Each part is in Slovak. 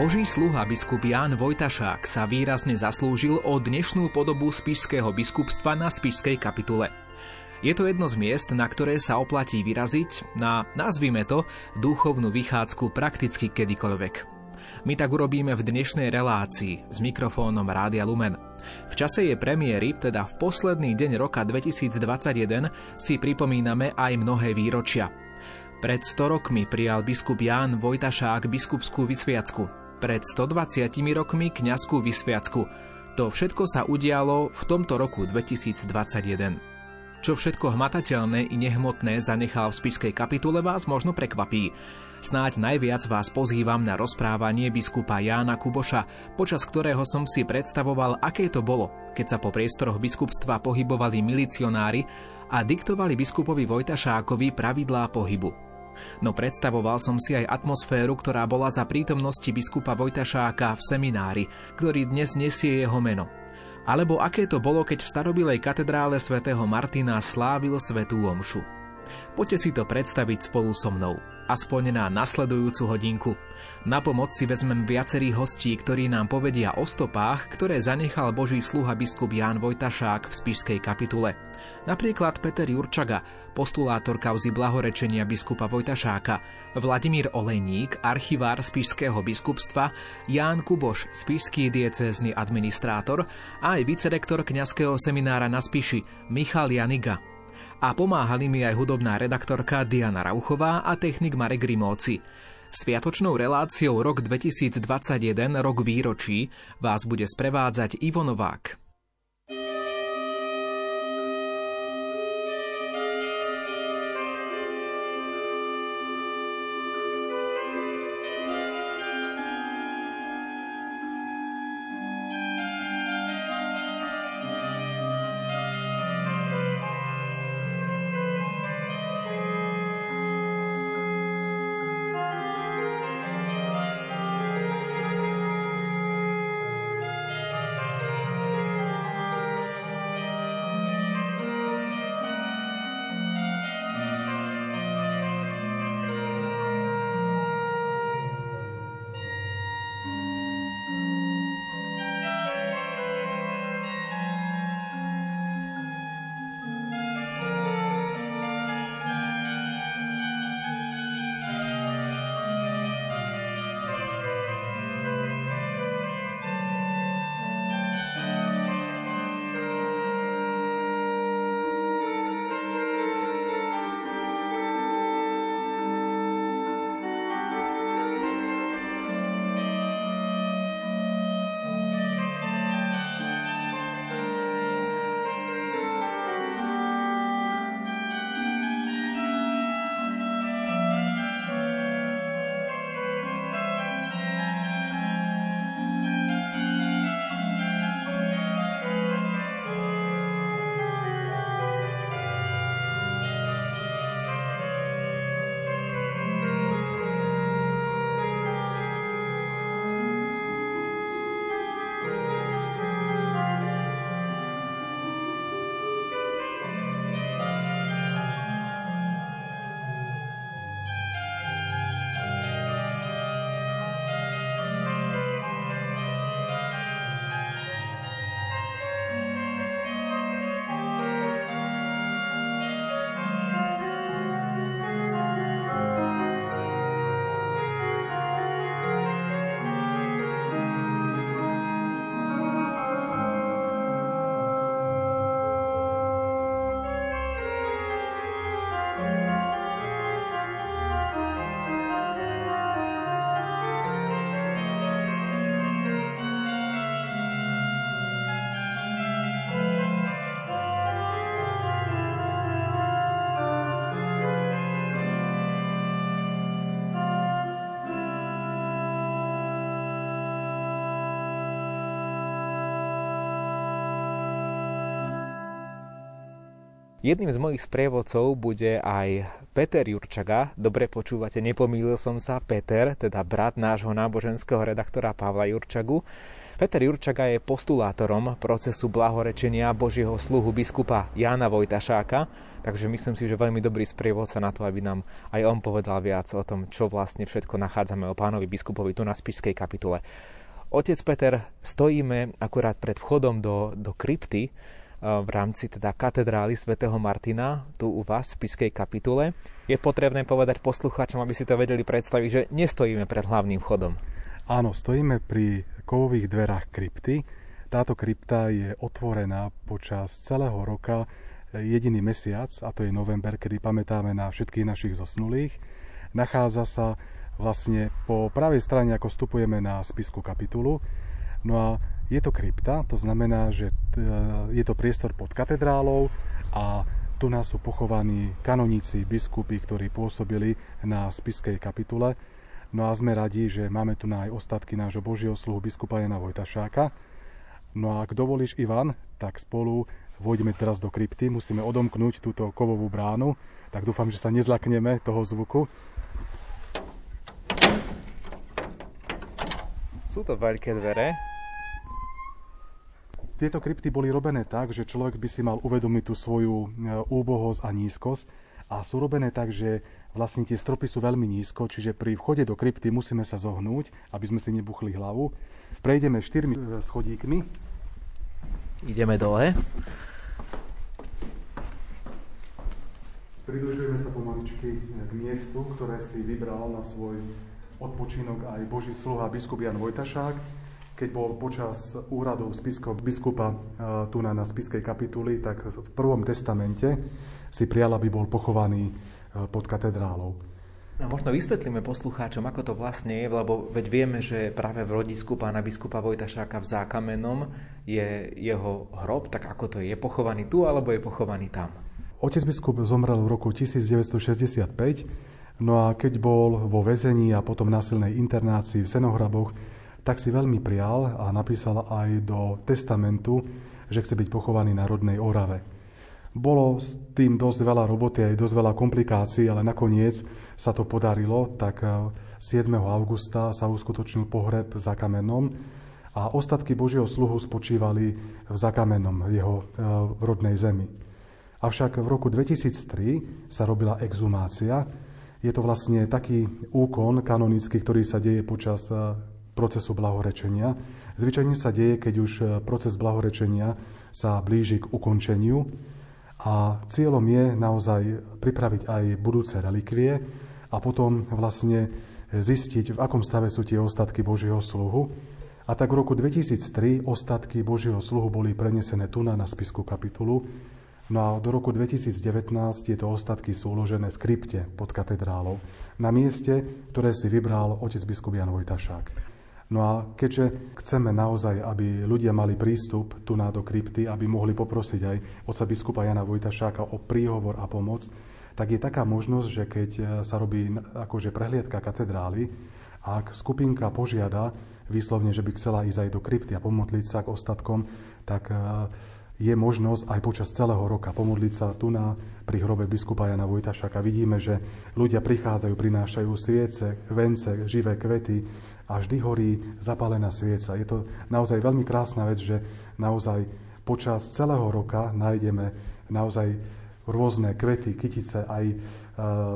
Boží sluha biskup Ján Vojtašák sa výrazne zaslúžil o dnešnú podobu spišského biskupstva na spišskej kapitule. Je to jedno z miest, na ktoré sa oplatí vyraziť na, nazvime to, duchovnú vychádzku prakticky kedykoľvek. My tak urobíme v dnešnej relácii s mikrofónom Rádia Lumen. V čase jej premiéry, teda v posledný deň roka 2021, si pripomíname aj mnohé výročia – pred 100 rokmi prijal biskup Ján Vojtašák biskupskú vysviacku. Pred 120 rokmi kňazskú vysviacku. To všetko sa udialo v tomto roku 2021. Čo všetko hmatateľné i nehmotné zanechal v spiskej kapitule vás možno prekvapí. Snáď najviac vás pozývam na rozprávanie biskupa Jána Kuboša, počas ktorého som si predstavoval, aké to bolo, keď sa po priestoroch biskupstva pohybovali milicionári a diktovali biskupovi Vojtašákovi pravidlá pohybu. No predstavoval som si aj atmosféru, ktorá bola za prítomnosti biskupa Vojtašáka v seminári, ktorý dnes nesie jeho meno. Alebo aké to bolo, keď v starobilej katedrále svätého Martina slávil svetú omšu. Poďte si to predstaviť spolu so mnou, aspoň na nasledujúcu hodinku. Na pomoc si vezmem viacerých hostí, ktorí nám povedia o stopách, ktoré zanechal Boží sluha biskup Ján Vojtašák v spišskej kapitule. Napríklad Peter Jurčaga, postulátor kauzy blahorečenia biskupa Vojtašáka, Vladimír Olejník, archivár spišského biskupstva, Ján Kuboš, spišský diecézny administrátor a aj vicerektor kňazského seminára na Spiši, Michal Janiga. A pomáhali mi aj hudobná redaktorka Diana Rauchová a technik Marek Rimóci. Sviatočnou reláciou rok 2021, rok výročí, vás bude sprevádzať Ivo Novák. Jedným z mojich sprievodcov bude aj Peter Jurčaga. Dobre počúvate, nepomýlil som sa. Peter, teda brat nášho náboženského redaktora Pavla Jurčagu. Peter Jurčaga je postulátorom procesu blahorečenia Božieho sluhu biskupa Jána Vojtašáka, takže myslím si, že veľmi dobrý sprievodca na to, aby nám aj on povedal viac o tom, čo vlastne všetko nachádzame o pánovi biskupovi tu na Spišskej kapitule. Otec Peter, stojíme akurát pred vchodom do, do krypty, v rámci teda katedrály svätého Martina tu u vás v Piskej kapitule. Je potrebné povedať poslucháčom, aby si to vedeli predstaviť, že nestojíme pred hlavným vchodom. Áno, stojíme pri kovových dverách krypty. Táto krypta je otvorená počas celého roka jediný mesiac, a to je november, kedy pamätáme na všetkých našich zosnulých. Nachádza sa vlastne po pravej strane, ako vstupujeme na spisku kapitulu. No a je to krypta, to znamená, že je to priestor pod katedrálou a tu nás sú pochovaní kanoníci, biskupy, ktorí pôsobili na spiskej kapitule. No a sme radi, že máme tu aj ostatky nášho Božieho sluhu biskupa Jana Vojtašáka. No a ak dovolíš, Ivan, tak spolu vojdeme teraz do krypty, musíme odomknúť túto kovovú bránu, tak dúfam, že sa nezlakneme toho zvuku. Sú to veľké dvere, tieto krypty boli robené tak, že človek by si mal uvedomiť tú svoju e, úbohosť a nízkosť a sú robené tak, že vlastne tie stropy sú veľmi nízko, čiže pri vchode do krypty musíme sa zohnúť, aby sme si nebuchli hlavu. Prejdeme štyrmi e, schodíkmi. Ideme dole. Približujeme sa pomaličky k miestu, ktoré si vybral na svoj odpočinok aj Boží sluha biskup Jan Vojtašák keď bol počas úradu spisko, biskupa tu na, na spiskej kapituli, tak v prvom testamente si prijal, aby bol pochovaný pod katedrálou. A možno vysvetlíme poslucháčom, ako to vlastne je, lebo veď vieme, že práve v rodisku pána biskupa Vojtašáka v Zákamenom je jeho hrob, tak ako to je? Je pochovaný tu alebo je pochovaný tam? Otec biskup zomrel v roku 1965, no a keď bol vo väzení a potom na silnej internácii v Senohraboch, tak si veľmi prial a napísal aj do testamentu, že chce byť pochovaný na rodnej Orave. Bolo s tým dosť veľa roboty aj dosť veľa komplikácií, ale nakoniec sa to podarilo, tak 7. Eh, augusta sa uskutočnil pohreb za kamenom a ostatky Božieho sluhu spočívali v zakamenom jeho eh, v rodnej zemi. Avšak v roku 2003 sa robila exhumácia. Je to vlastne taký úkon kanonický, ktorý sa deje počas eh, procesu blahorečenia. Zvyčajne sa deje, keď už e, proces blahorečenia sa blíži k ukončeniu a cieľom je naozaj pripraviť aj budúce relikvie a potom vlastne zistiť, v akom stave sú tie ostatky Božieho sluhu. A tak v roku 2003 ostatky Božieho sluhu boli prenesené tu na spisku kapitulu. No a do roku 2019 tieto ostatky sú uložené v krypte pod katedrálou, na mieste, ktoré si vybral otec biskup Jan Vojtašák. No a keďže chceme naozaj, aby ľudia mali prístup tu na do krypty, aby mohli poprosiť aj oca biskupa Jana Vojtašáka o príhovor a pomoc, tak je taká možnosť, že keď e, sa robí akože prehliadka katedrály, ak skupinka požiada výslovne, že by chcela ísť aj do krypty a pomodliť sa k ostatkom, tak e, je možnosť aj počas celého roka pomodliť sa tu na pri hrobe biskupa Jana Vojtašaka. Vidíme, že ľudia prichádzajú, prinášajú sviece, vence, živé kvety, a vždy horí zapálená svieca. Je to naozaj veľmi krásna vec, že naozaj počas celého roka nájdeme naozaj rôzne kvety, kytice, aj e,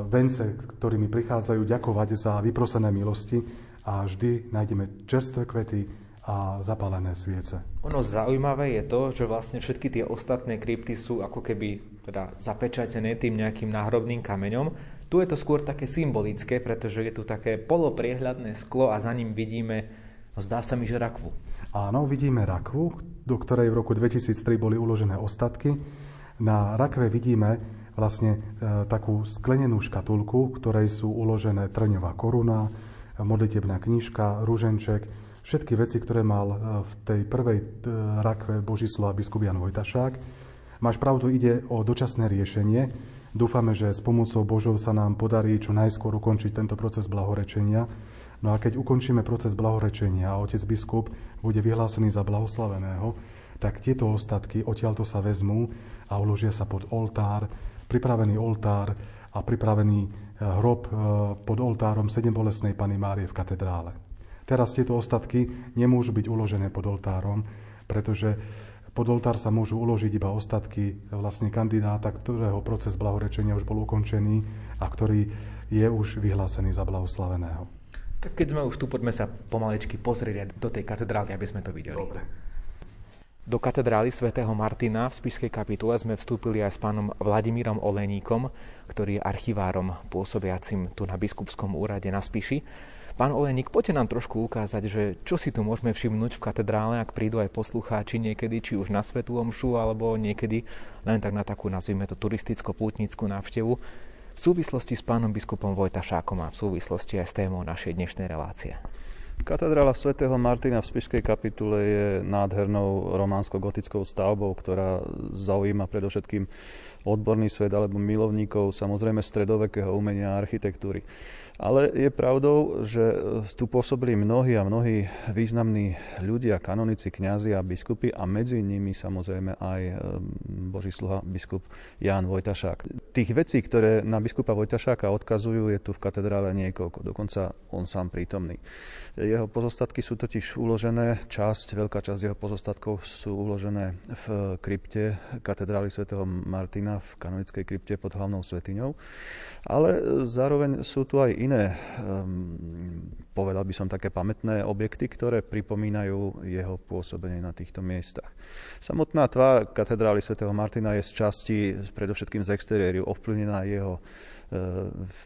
vence, ktorými prichádzajú ďakovať za vyprosené milosti a vždy nájdeme čerstvé kvety a zapálené sviece. Ono zaujímavé je to, že vlastne všetky tie ostatné krypty sú ako keby teda zapečatené tým nejakým náhrobným kameňom, tu je to skôr také symbolické, pretože je tu také polopriehľadné sklo a za ním vidíme, no zdá sa mi, že rakvu. Áno, vidíme rakvu, do ktorej v roku 2003 boli uložené ostatky. Na rakve vidíme vlastne e, takú sklenenú škatulku, ktorej sú uložené trňová koruna, modlitebná knižka, rúženček, všetky veci, ktoré mal e, v tej prvej e, rakve Božislava biskup Jan Vojtašák. Máš pravdu, ide o dočasné riešenie, Dúfame, že s pomocou Božou sa nám podarí čo najskôr ukončiť tento proces blahorečenia. No a keď ukončíme proces blahorečenia a otec biskup bude vyhlásený za blahoslaveného, tak tieto ostatky odtiaľto sa vezmú a uložia sa pod oltár, pripravený oltár a pripravený eh, hrob eh, pod oltárom Sedembolesnej Pany Márie v katedrále. Teraz tieto ostatky nemôžu byť uložené pod oltárom, pretože pod oltár sa môžu uložiť iba ostatky vlastne kandidáta, ktorého proces blahorečenia už bol ukončený a ktorý je už vyhlásený za blahoslaveného. Tak keď sme už tu, poďme sa pomalečky pozrieť do tej katedrály, aby sme to videli. Dobre. Do katedrály svätého Martina v Spišskej kapitule sme vstúpili aj s pánom Vladimírom Oleníkom, ktorý je archivárom pôsobiacim tu na biskupskom úrade na Spiši. Pán Oleník, poďte nám trošku ukázať, že čo si tu môžeme všimnúť v katedrále, ak prídu aj poslucháči niekedy, či už na Svetú Omšu, alebo niekedy len tak na takú, nazvime to, turisticko-pútnickú návštevu, v súvislosti s pánom biskupom Vojtašákom a v súvislosti aj s témou našej dnešnej relácie. Katedrála svätého Martina v Spišskej kapitule je nádhernou románsko-gotickou stavbou, ktorá zaujíma predovšetkým odborný svet alebo milovníkov samozrejme stredovekého umenia a architektúry. Ale je pravdou, že tu pôsobili mnohí a mnohí významní ľudia, kanonici, kňazi a biskupy a medzi nimi samozrejme aj ehm, boží sluha biskup Ján Vojtašák. Tých vecí, ktoré na biskupa Vojtašáka odkazujú, je tu v katedrále niekoľko, dokonca on sám prítomný. Jeho pozostatky sú totiž uložené, časť, veľká časť jeho pozostatkov sú uložené v krypte katedrály svätého Martina v kanonickej krypte pod hlavnou svetiňou. Ale zároveň sú tu aj iné, um, povedal by som, také pamätné objekty, ktoré pripomínajú jeho pôsobenie na týchto miestach. Samotná tvár katedrály svätého Martina je z časti, predovšetkým z exteriéru, ovplyvnená jeho e,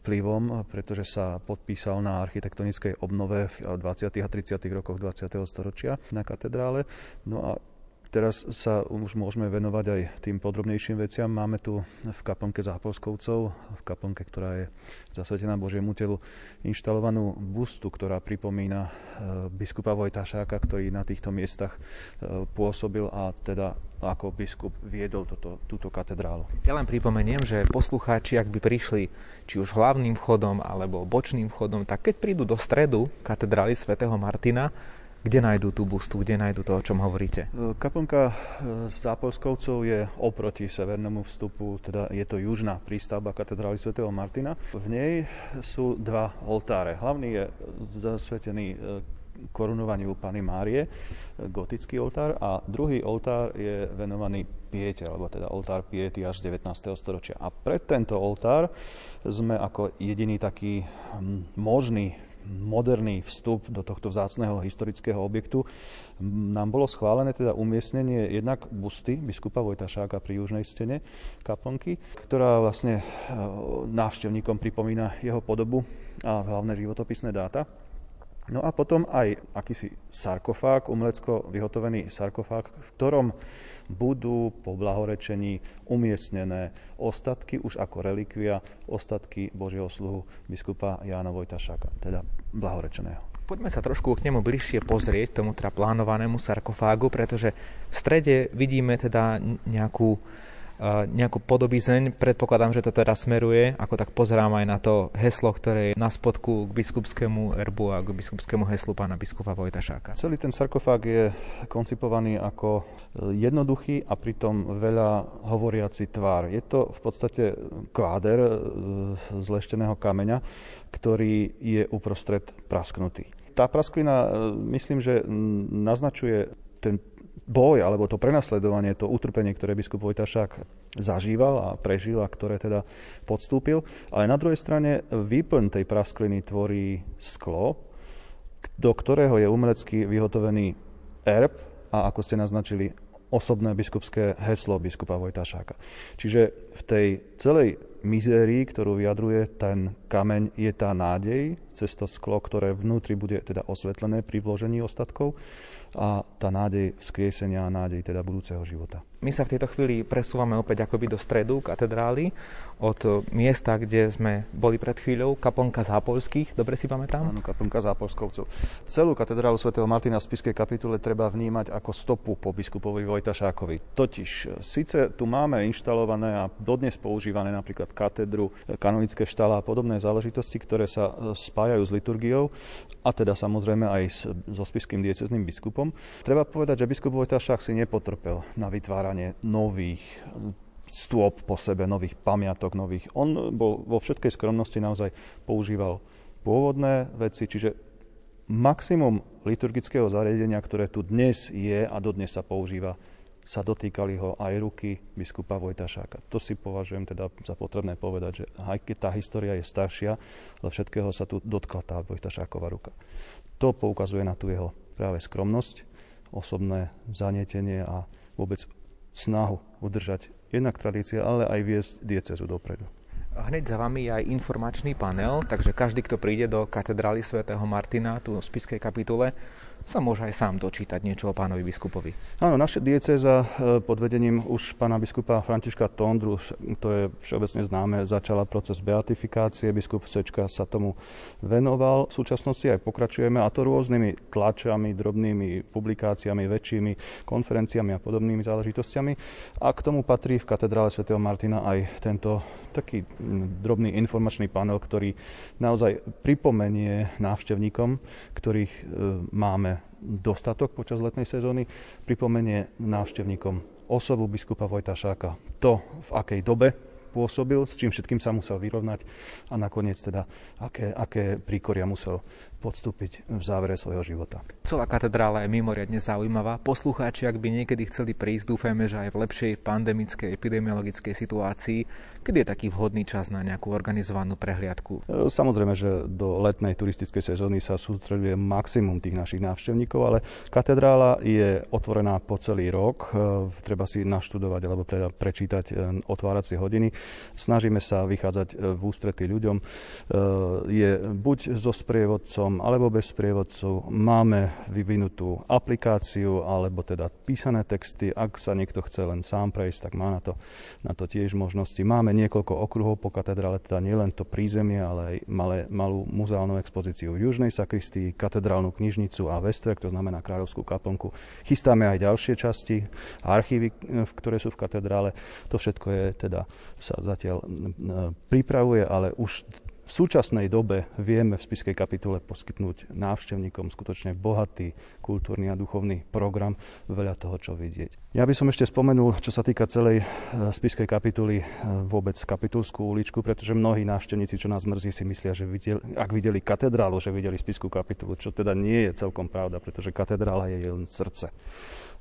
vplyvom, pretože sa podpísal na architektonickej obnove v 20. a 30. rokoch 20. storočia na katedrále. No a Teraz sa už môžeme venovať aj tým podrobnejším veciam. Máme tu v kaplnke Zápolskovcov, v kaplnke, ktorá je zasvetená Božiemu telu, inštalovanú bustu, ktorá pripomína e, biskupa Vojtašáka, ktorý na týchto miestach e, pôsobil a teda ako biskup viedol toto, túto katedrálu. Ja len pripomeniem, že poslucháči, ak by prišli či už hlavným vchodom alebo bočným vchodom, tak keď prídu do stredu katedrály svätého Martina, kde nájdú tú bustu, kde nájdú to, o čom hovoríte? E, kaplnka e, Zápolskovcov je oproti severnému vstupu, teda je to južná prístavba katedrály svätého Martina. V nej sú dva oltáre. Hlavný je zasvetený e, korunovaniu Pany Márie, gotický oltár, a druhý oltár je venovaný Piete, alebo teda oltár Piety až 19. storočia. A pred tento oltár sme ako jediný taký možný moderný vstup do tohto vzácného historického objektu, nám bolo schválené teda umiestnenie jednak busty biskupa Vojtašáka pri južnej stene kaplnky, ktorá vlastne e, návštevníkom pripomína jeho podobu a hlavné životopisné dáta. No a potom aj akýsi sarkofág, umelecko vyhotovený sarkofág, v ktorom budú po blahorečení umiestnené ostatky už ako relikvia, ostatky Božieho sluhu biskupa Jána Vojtašáka, teda blahorečeného. Poďme sa trošku k nemu bližšie pozrieť, tomu teda plánovanému sarkofágu, pretože v strede vidíme teda nejakú nejakú podobizeň. Predpokladám, že to teda smeruje, ako tak pozerám aj na to heslo, ktoré je na spodku k biskupskému erbu a k biskupskému heslu pána biskupa Vojtašáka. Celý ten sarkofág je koncipovaný ako jednoduchý a pritom veľa hovoriaci tvár. Je to v podstate kváder e, z lešteného kameňa, ktorý je uprostred prasknutý. Tá prasklina, e, myslím, že naznačuje ten boj alebo to prenasledovanie, to utrpenie, ktoré biskup Vojtašák zažíval a prežil a ktoré teda podstúpil. Ale na druhej strane výplň tej praskliny tvorí sklo, do ktorého je umelecky vyhotovený erb a ako ste naznačili, osobné biskupské heslo biskupa Vojtašáka. Čiže v tej celej mizérii, ktorú vyjadruje ten kameň, je tá nádej cez to sklo, ktoré vnútri bude teda osvetlené pri vložení ostatkov a tá nádej vzkriesenia a nádej teda budúceho života. My sa v tejto chvíli presúvame opäť akoby do stredu katedrály, od miesta, kde sme boli pred chvíľou, kaplnka Zápolských, dobre si pamätám? Áno, kaplnka Zápolskovcov. Celú katedrálu svätého Martina v Spiskej kapitule treba vnímať ako stopu po biskupovi Vojtašákovi. Totiž, síce tu máme inštalované a dodnes používané napríklad katedru, kanonické štála a podobné záležitosti, ktoré sa spájajú s liturgiou, a teda samozrejme aj so spiským diecezným biskupom. Treba povedať, že biskup Vojtašák si nepotrpel na vytváranie nových stôp po sebe, nových pamiatok, nových. On bol vo všetkej skromnosti naozaj používal pôvodné veci, čiže maximum liturgického zariadenia, ktoré tu dnes je a dodnes sa používa, sa dotýkali ho aj ruky biskupa Vojtašáka. To si považujem teda za potrebné povedať, že aj keď tá história je staršia, ale všetkého sa tu dotkla tá Vojtašáková ruka. To poukazuje na tú jeho práve skromnosť, osobné zanietenie a vôbec snahu udržať jednak tradícia, ale aj viesť diecezu dopredu. Hneď za vami je aj informačný panel, takže každý, kto príde do katedrály svätého Martina, tu v Spiskej kapitule, sa môže aj sám dočítať niečo o pánovi biskupovi. Áno, naša diecéza e, pod vedením už pána biskupa Františka Tondru, to je všeobecne známe, začala proces beatifikácie. Biskup Sečka sa tomu venoval. V súčasnosti aj pokračujeme a to rôznymi tlačami, drobnými publikáciami, väčšími konferenciami a podobnými záležitostiami. A k tomu patrí v katedrále svätého Martina aj tento taký drobný informačný panel, ktorý naozaj pripomenie návštevníkom, ktorých e, máme dostatok počas letnej sezóny, pripomenie návštevníkom osobu biskupa Vojtašáka, to v akej dobe pôsobil, s čím všetkým sa musel vyrovnať a nakoniec teda aké, aké príkoria musel podstúpiť v závere svojho života. Celá katedrála je mimoriadne zaujímavá. Poslucháči, ak by niekedy chceli prísť, dúfajme, že aj v lepšej pandemickej, epidemiologickej situácii, kedy je taký vhodný čas na nejakú organizovanú prehliadku? E, samozrejme, že do letnej turistickej sezóny sa sústreduje maximum tých našich návštevníkov, ale katedrála je otvorená po celý rok. E, treba si naštudovať alebo teda prečítať e, otváracie hodiny. Snažíme sa vychádzať v ústretí ľuďom. Je buď so sprievodcom, sprievodcom alebo bez sprievodcov. Máme vyvinutú aplikáciu alebo teda písané texty. Ak sa niekto chce len sám prejsť, tak má na to, na to tiež možnosti. Máme niekoľko okruhov po katedrále, teda nielen to prízemie, ale aj malé, malú muzeálnu expozíciu v Južnej sakristii, katedrálnu knižnicu a Vestrek, to znamená Kráľovskú kaplnku. Chystáme aj ďalšie časti, archívy, ktoré sú v katedrále. To všetko je teda sa zatiaľ pripravuje, ale už v súčasnej dobe vieme v spiskej kapitule poskytnúť návštevníkom skutočne bohatý kultúrny a duchovný program, veľa toho, čo vidieť. Ja by som ešte spomenul, čo sa týka celej e, spiskej kapituly, e, vôbec kapitulskú uličku, pretože mnohí návštevníci, čo nás mrzí, si myslia, že videli, ak videli katedrálu, že videli spiskú kapitulu, čo teda nie je celkom pravda, pretože katedrála je len srdce.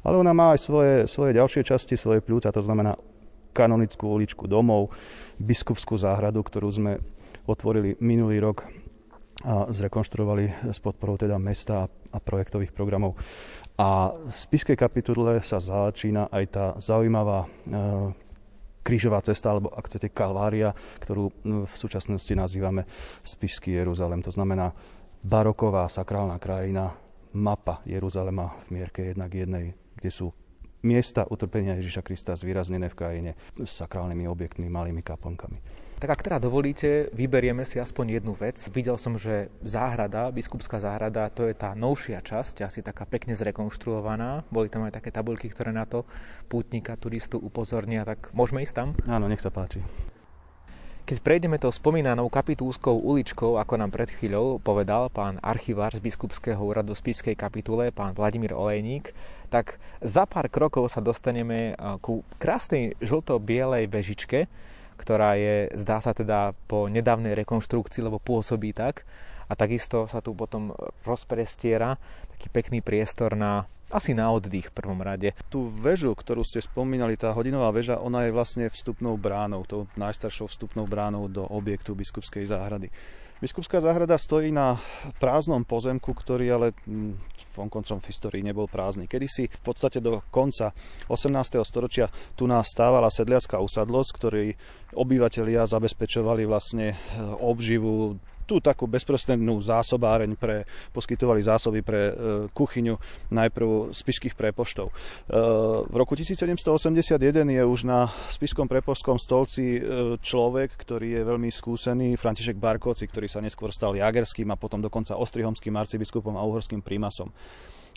Ale ona má aj svoje, svoje ďalšie časti, svoje pľúca, to znamená kanonickú uličku domov, biskupskú záhradu, ktorú sme otvorili minulý rok a zrekonštruovali s podporou teda mesta a projektových programov. A v spiskej kapitule sa začína aj tá zaujímavá e, krížová cesta, alebo ak chcete kalvária, ktorú v súčasnosti nazývame Spišský Jeruzalem. To znamená baroková sakrálna krajina, mapa Jeruzalema v mierke jednak jednej, kde sú miesta utrpenia Ježiša Krista zvýraznené v krajine s sakrálnymi objektmi, malými kaplnkami. Tak ak teda dovolíte, vyberieme si aspoň jednu vec. Videl som, že záhrada, biskupská záhrada, to je tá novšia časť, asi taká pekne zrekonštruovaná. Boli tam aj také tabulky, ktoré na to pútnika, turistu upozornia, tak môžeme ísť tam? Áno, nech sa páči. Keď prejdeme tou spomínanou kapitúlskou uličkou, ako nám pred chvíľou povedal pán archivár z biskupského úradu Spišskej kapitule, pán Vladimír Olejník, tak za pár krokov sa dostaneme ku krásnej žlto-bielej vežičke, ktorá je, zdá sa teda po nedávnej rekonštrukcii, lebo pôsobí tak. A takisto sa tu potom rozprestiera taký pekný priestor na asi na oddych v prvom rade. Tú väžu, ktorú ste spomínali, tá hodinová väža, ona je vlastne vstupnou bránou, tou najstaršou vstupnou bránou do objektu biskupskej záhrady. Biskupská záhrada stojí na prázdnom pozemku, ktorý ale mm, vonkoncom v histórii nebol prázdny. Kedysi v podstate do konca 18. storočia tu nás stávala sedliacká usadlosť, ktorej obyvatelia zabezpečovali vlastne e, obživu tú takú bezprostrednú zásobáreň pre, poskytovali zásoby pre e, kuchyňu najprv spišských prepoštov. E, v roku 1781 je už na spišskom prepoštskom stolci e, človek, ktorý je veľmi skúsený, František Barkoci, ktorý sa neskôr stal jagerským a potom dokonca ostrihomským arcibiskupom a uhorským prímasom.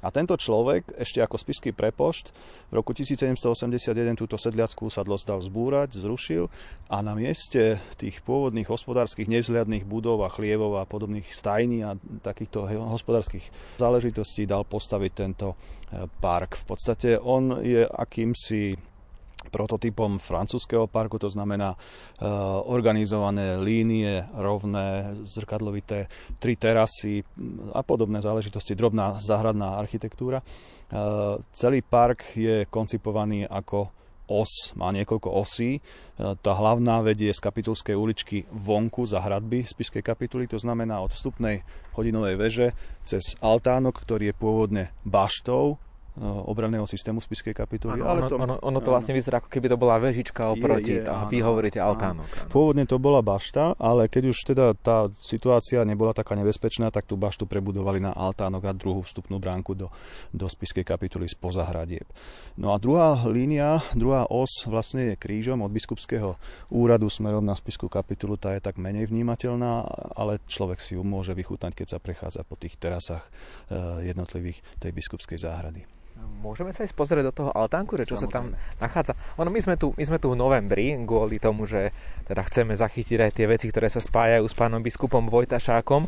A tento človek, ešte ako spiský prepošt, v roku 1781 túto sedliackú usadlosť dal zbúrať, zrušil a na mieste tých pôvodných hospodárskych nevzliadných budov a chlievov a podobných stajní a takýchto hospodárskych záležitostí dal postaviť tento e, park. V podstate on je akýmsi prototypom francúzského parku, to znamená e, organizované línie, rovné, zrkadlovité, tri terasy a podobné záležitosti, drobná záhradná architektúra. E, celý park je koncipovaný ako os, má niekoľko osí. E, tá hlavná vedie z kapitulskej uličky vonku za hradby Spiskej kapituly, to znamená od vstupnej hodinovej veže cez altánok, ktorý je pôvodne baštou, obranného systému spiskej kapituly. Ano, ale ono, ono, ono to vlastne vyzerá, ako keby to bola vežička oproti. Je, je, a vy hovoríte altánok. Áno. Pôvodne to bola bašta, ale keď už teda tá situácia nebola taká nebezpečná, tak tú baštu prebudovali na altánok a druhú vstupnú bránku do, do spiskej kapituly spoza hradieb. No a druhá línia, druhá os vlastne je krížom od biskupského úradu smerom na spiskú kapitulu. Tá je tak menej vnímateľná, ale človek si ju môže vychutnať, keď sa prechádza po tých terasách eh, jednotlivých tej biskupskej záhrady. Môžeme sa ísť pozrieť do toho altánku, čo Samozrejme. sa tam nachádza. Ono, my sme, tu, my sme tu v novembri, kvôli tomu, že teda chceme zachytiť aj tie veci, ktoré sa spájajú s pánom biskupom Vojtašákom,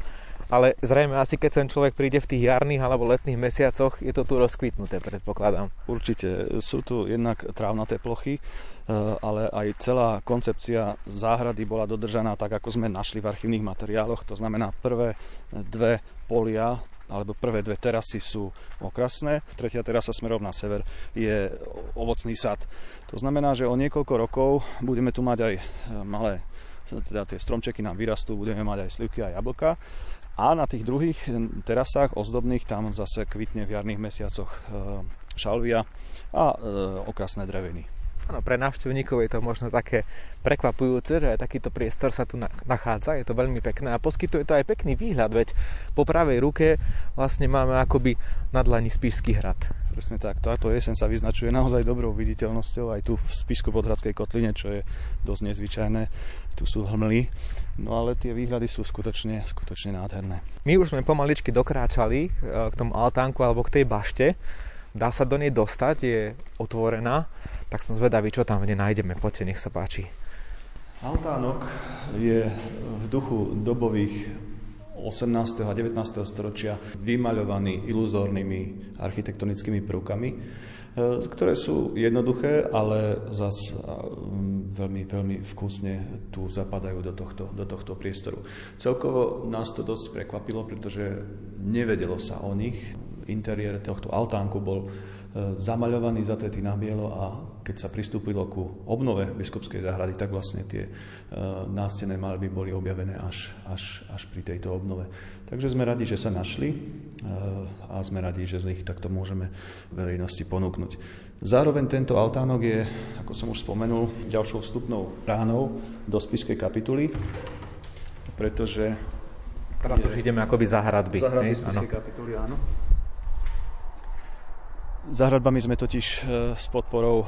ale zrejme asi keď ten človek príde v tých jarných alebo letných mesiacoch, je to tu rozkvitnuté, predpokladám. Určite. Sú tu jednak trávnaté plochy, eh, ale aj celá koncepcia záhrady bola dodržaná tak, ako sme našli v archívnych materiáloch. To znamená, prvé dve polia alebo prvé dve terasy sú okrasné, tretia terasa smerom na sever je ovocný sad. To znamená, že o niekoľko rokov budeme tu mať aj e, malé, teda tie stromčeky nám vyrastú, budeme mať aj slivky a jablka. A na tých druhých terasách ozdobných tam zase kvitne v jarných mesiacoch e, šalvia a e, okrasné dreviny. Áno, pre návštevníkov je to možno také prekvapujúce, že aj takýto priestor sa tu nachádza, je to veľmi pekné a poskytuje to aj pekný výhľad, veď po pravej ruke vlastne máme akoby na dlani Spišský hrad. Presne tak, táto jesen sa vyznačuje naozaj dobrou viditeľnosťou aj tu v Spišsko-Podhradskej kotline, čo je dosť nezvyčajné. Tu sú hmly, no ale tie výhľady sú skutočne, skutočne nádherné. My už sme pomaličky dokráčali eh, k tomu altánku alebo k tej bašte. Dá sa do nej dostať, je otvorená tak som zvedavý, čo tam v nej nájdeme. Poďte, nech sa páči. Altánok je v duchu dobových 18. a 19. storočia vymaľovaný iluzórnymi architektonickými prvkami, e, ktoré sú jednoduché, ale zas veľmi, veľmi vkusne tu zapadajú do tohto, do tohto priestoru. Celkovo nás to dosť prekvapilo, pretože nevedelo sa o nich. Interiér tohto altánku bol E, zamaľovaný, zatretý na bielo a keď sa pristúpilo ku obnove biskupskej záhrady, tak vlastne tie e, nástené malby boli objavené až, až, až pri tejto obnove. Takže sme radi, že sa našli e, a sme radi, že z nich takto môžeme verejnosti ponúknuť. Zároveň tento altánok je, ako som už spomenul, ďalšou vstupnou bránou do spiskej kapituly, pretože... Teraz už ideme akoby za hradby. Za hradby spiskej kapituly, áno. Za hradbami sme totiž e, s podporou e,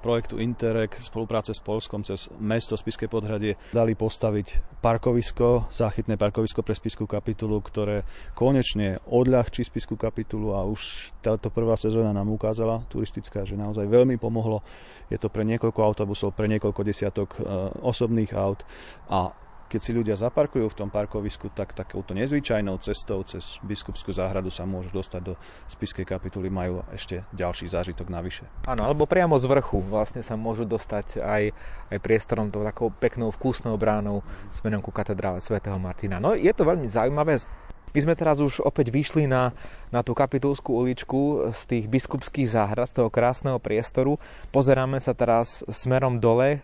projektu Interreg spolupráce s Polskom cez mesto Spiske podhradie dali postaviť parkovisko, záchytné parkovisko pre Spisku kapitulu, ktoré konečne odľahčí Spisku kapitulu a už táto prvá sezóna nám ukázala turistická, že naozaj veľmi pomohlo. Je to pre niekoľko autobusov, pre niekoľko desiatok e, osobných aut a keď si ľudia zaparkujú v tom parkovisku, tak takouto nezvyčajnou cestou cez biskupskú záhradu sa môžu dostať do spiskej kapituly, majú ešte ďalší zážitok navyše. Áno, alebo priamo z vrchu vlastne sa môžu dostať aj, aj priestorom to takou peknou vkusnou bránou smerom ku katedrále svätého Martina. No je to veľmi zaujímavé. My sme teraz už opäť vyšli na, na tú kapitulskú uličku z tých biskupských záhrad, z toho krásneho priestoru. Pozeráme sa teraz smerom dole,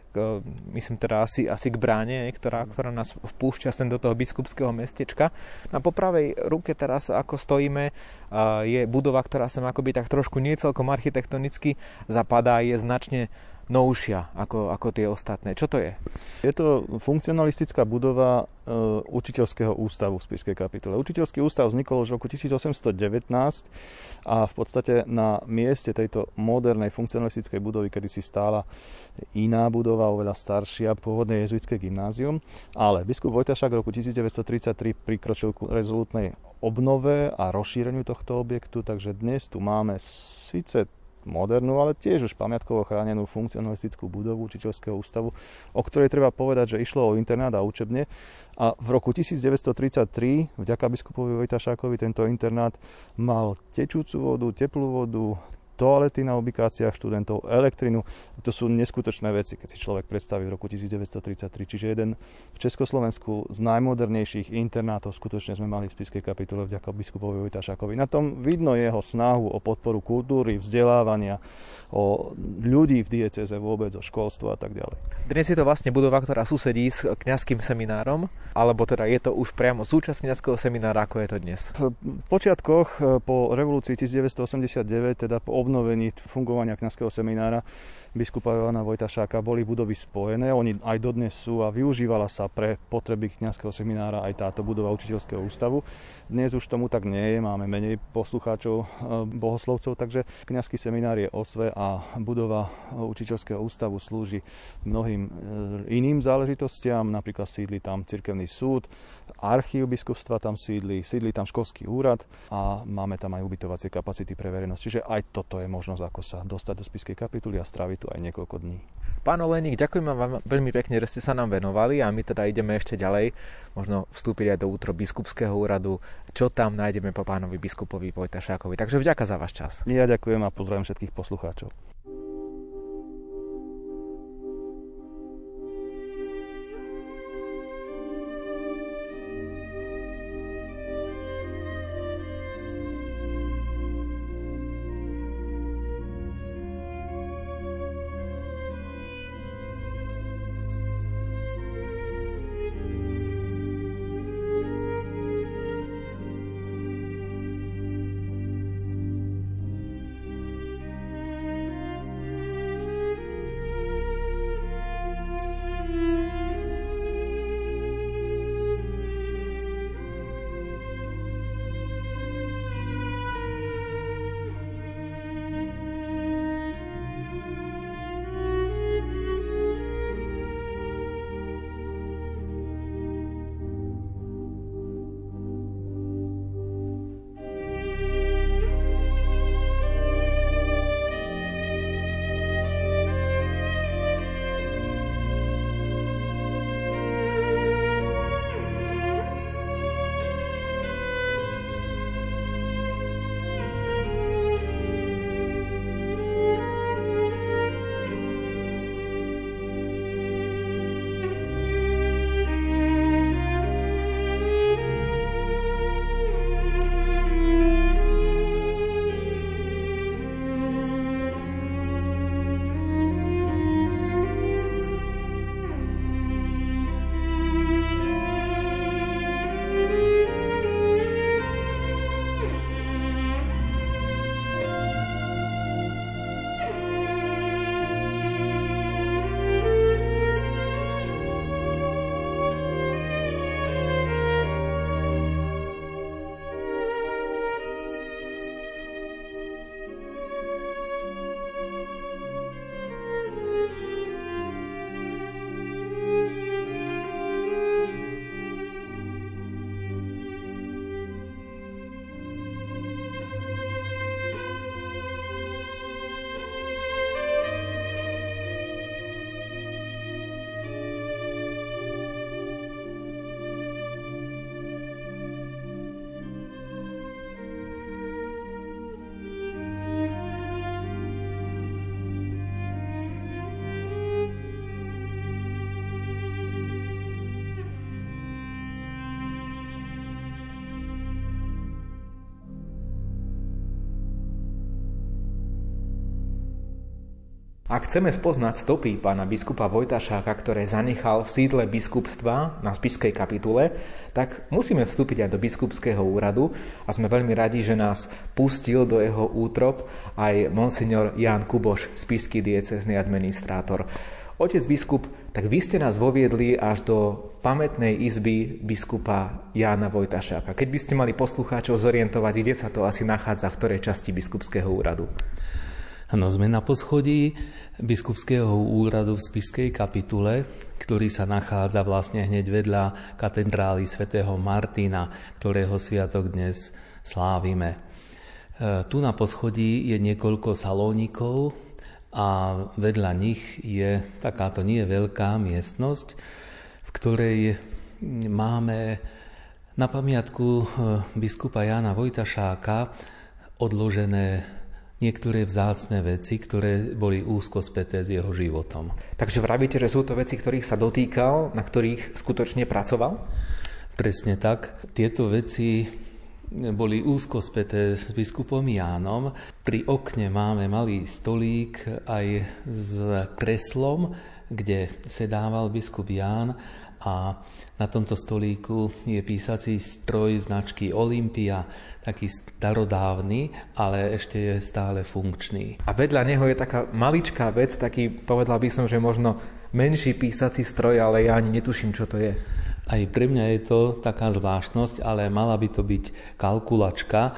myslím teda asi, asi k bráne, ktorá, ktorá nás vpúšťa sem do toho biskupského mestečka. Na po pravej ruke teraz, ako stojíme, je budova, ktorá sa akoby tak trošku nie celkom architektonicky zapadá, je značne novšia ako, ako tie ostatné. Čo to je? Je to funkcionalistická budova e, učiteľského ústavu v Spiskej kapitole. Učiteľský ústav vznikol už v roku 1819 a v podstate na mieste tejto modernej funkcionalistickej budovy, kedy si stála iná budova, oveľa staršia, pôvodné jezuitské gymnázium, ale biskup Vojtašák v roku 1933 prikročil ku rezolutnej obnove a rozšíreniu tohto objektu, takže dnes tu máme síce modernú, ale tiež už pamiatkovo chránenú funkcionalistickú budovu učiteľského ústavu, o ktorej treba povedať, že išlo o internát a učebne. A v roku 1933, vďaka biskupovi Vojtašákovi, tento internát mal tečúcu vodu, teplú vodu, toalety na ubikáciách študentov, elektrinu. To sú neskutočné veci, keď si človek predstaví v roku 1933. Čiže jeden v Československu z najmodernejších internátov skutočne sme mali v Spiskej kapitule vďaka biskupovi Vojtašákovi. Na tom vidno jeho snahu o podporu kultúry, vzdelávania, o ľudí v dieceze vôbec, o školstvo a tak ďalej. Dnes je to vlastne budova, ktorá susedí s kňazským seminárom, alebo teda je to už priamo súčasť kňazského seminára, ako je to dnes? V počiatkoch e, po revolúcii 1989, teda po obnovení fungovania kňazského seminára, biskupa Jovana Vojtašáka boli budovy spojené, oni aj dodnes sú a využívala sa pre potreby kňazského seminára aj táto budova učiteľského ústavu. Dnes už tomu tak nie je, máme menej poslucháčov, e, bohoslovcov, takže kňazský seminár je osve a budova učiteľského ústavu slúži mnohým e, iným záležitostiam, napríklad sídli tam cirkevný súd, archív biskupstva tam sídli, sídli tam školský úrad a máme tam aj ubytovacie kapacity pre verejnosť. Čiže aj toto je možnosť, ako sa dostať do spiskej kapituly a stráviť tu aj niekoľko dní. Pán Oleník, ďakujem vám veľmi pekne, že ste sa nám venovali a my teda ideme ešte ďalej, možno vstúpiť aj do útro biskupského úradu, čo tam nájdeme po pánovi biskupovi Vojtašákovi. Takže vďaka za váš čas. Ja ďakujem a pozdravím všetkých poslucháčov. Ak chceme spoznať stopy pána biskupa Vojtašáka, ktoré zanechal v sídle biskupstva na Spišskej kapitule, tak musíme vstúpiť aj do biskupského úradu a sme veľmi radi, že nás pustil do jeho útrop aj monsignor Ján Kuboš, spišský diecezný administrátor. Otec biskup, tak vy ste nás voviedli až do pamätnej izby biskupa Jána Vojtašáka. Keď by ste mali poslucháčov zorientovať, kde sa to asi nachádza, v ktorej časti biskupského úradu? Áno, sme na poschodí biskupského úradu v Spišskej kapitule, ktorý sa nachádza vlastne hneď vedľa katedrály svätého Martina, ktorého sviatok dnes slávime. E, tu na poschodí je niekoľko salónikov a vedľa nich je takáto nie veľká miestnosť, v ktorej máme na pamiatku e, biskupa Jana Vojtašáka odložené niektoré vzácne veci, ktoré boli úzko späté s jeho životom. Takže vravíte, že sú to veci, ktorých sa dotýkal, na ktorých skutočne pracoval? Presne tak. Tieto veci boli úzko späté s biskupom Jánom. Pri okne máme malý stolík aj s kreslom, kde sedával biskup Ján a na tomto stolíku je písací stroj značky Olympia, taký starodávny, ale ešte je stále funkčný. A vedľa neho je taká maličká vec, taký povedal by som, že možno menší písací stroj, ale ja ani netuším, čo to je. Aj pre mňa je to taká zvláštnosť, ale mala by to byť kalkulačka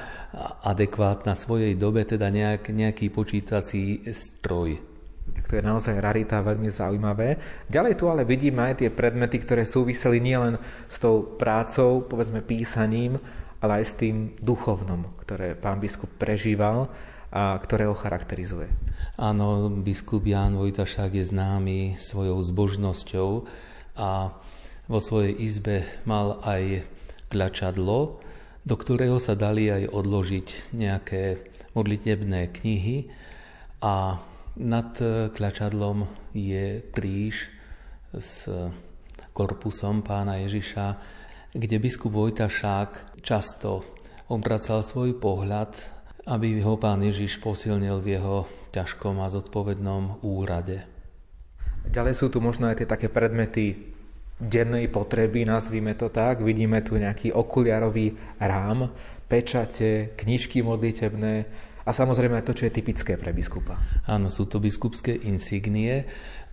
adekvátna svojej dobe, teda nejak, nejaký počítací stroj. Tak to je naozaj rarita, veľmi zaujímavé. Ďalej tu ale vidíme aj tie predmety, ktoré súviseli nielen s tou prácou, povedzme písaním, ale aj s tým duchovnom, ktoré pán biskup prežíval a ktoré ho charakterizuje. Áno, biskup Ján Vojtašák je známy svojou zbožnosťou a vo svojej izbe mal aj kľačadlo, do ktorého sa dali aj odložiť nejaké modlitebné knihy a nad kľačadlom je kríž s korpusom pána Ježiša, kde biskup Vojtašák často obracal svoj pohľad, aby ho pán Ježiš posilnil v jeho ťažkom a zodpovednom úrade. Ďalej sú tu možno aj tie také predmety dennej potreby, nazvime to tak. Vidíme tu nejaký okuliarový rám, pečate, knižky modlitebné a samozrejme aj to, čo je typické pre biskupa. Áno, sú to biskupské insignie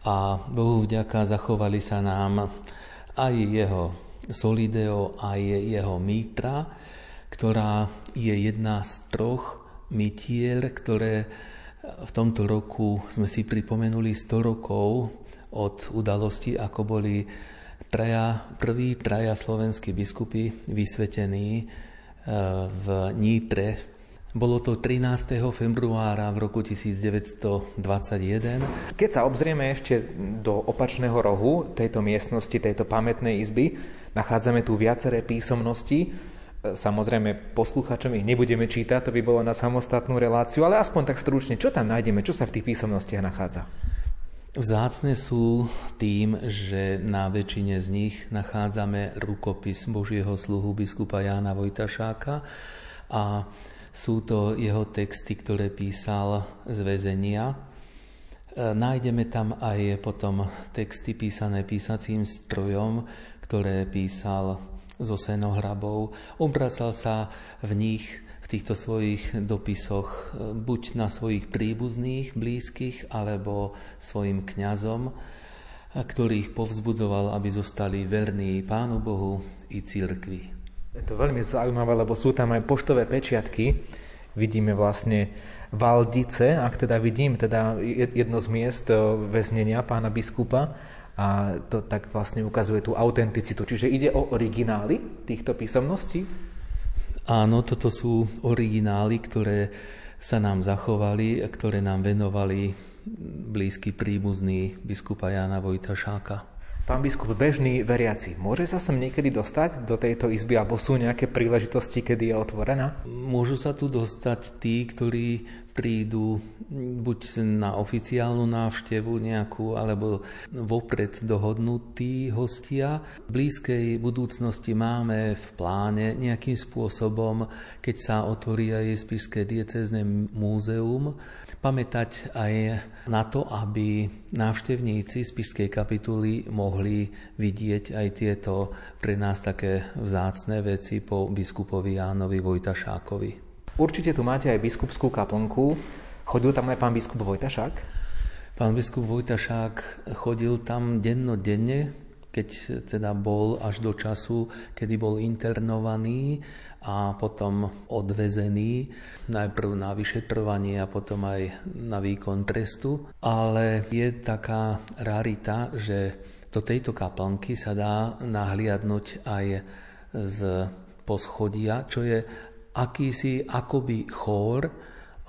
a Bohu vďaka zachovali sa nám aj jeho solideo, aj jeho mítra, ktorá je jedna z troch mytiel, ktoré v tomto roku sme si pripomenuli 100 rokov od udalosti, ako boli traja, prví traja slovenskí biskupy vysvetení e, v Nítre. Bolo to 13. februára v roku 1921. Keď sa obzrieme ešte do opačného rohu tejto miestnosti, tejto pamätnej izby, nachádzame tu viaceré písomnosti. Samozrejme, posluchačom ich nebudeme čítať, to by bolo na samostatnú reláciu, ale aspoň tak stručne, čo tam nájdeme, čo sa v tých písomnostiach nachádza? Vzácne sú tým, že na väčšine z nich nachádzame rukopis Božieho sluhu biskupa Jána Vojtašáka a sú to jeho texty, ktoré písal z väzenia. E, nájdeme tam aj potom texty písané písacím strojom, ktoré písal zo senohrabov. Obracal sa v nich v týchto svojich dopisoch e, buď na svojich príbuzných, blízkych, alebo svojim kňazom, ktorých povzbudzoval, aby zostali verní Pánu Bohu i církvi. Je to veľmi zaujímavé, lebo sú tam aj poštové pečiatky. Vidíme vlastne Valdice, ak teda vidím teda jedno z miest e, väznenia pána biskupa, a to tak vlastne ukazuje tú autenticitu. Čiže ide o originály týchto písomností? Áno, toto sú originály, ktoré sa nám zachovali, ktoré nám venovali blízky príbuzný biskupa Jana Vojtašáka. Pán biskup, bežný veriaci, môže sa sem niekedy dostať do tejto izby, alebo sú nejaké príležitosti, kedy je otvorená? Môžu sa tu dostať tí, ktorí prídu buď na oficiálnu návštevu nejakú, alebo vopred dohodnutí hostia. V blízkej budúcnosti máme v pláne nejakým spôsobom, keď sa otvorí aj Spišské diecezne múzeum, pamätať aj na to, aby návštevníci Spišskej kapituly mohli vidieť aj tieto pre nás také vzácné veci po biskupovi Jánovi Vojtašákovi. Určite tu máte aj biskupskú kaplnku. Chodil tam aj pán biskup Vojtašák? Pán biskup Vojtašák chodil tam dennodenne, keď teda bol až do času, kedy bol internovaný a potom odvezený najprv na vyšetrovanie a potom aj na výkon trestu. Ale je taká rarita, že do tejto kaplnky sa dá nahliadnúť aj z poschodia, čo je akýsi akoby chór,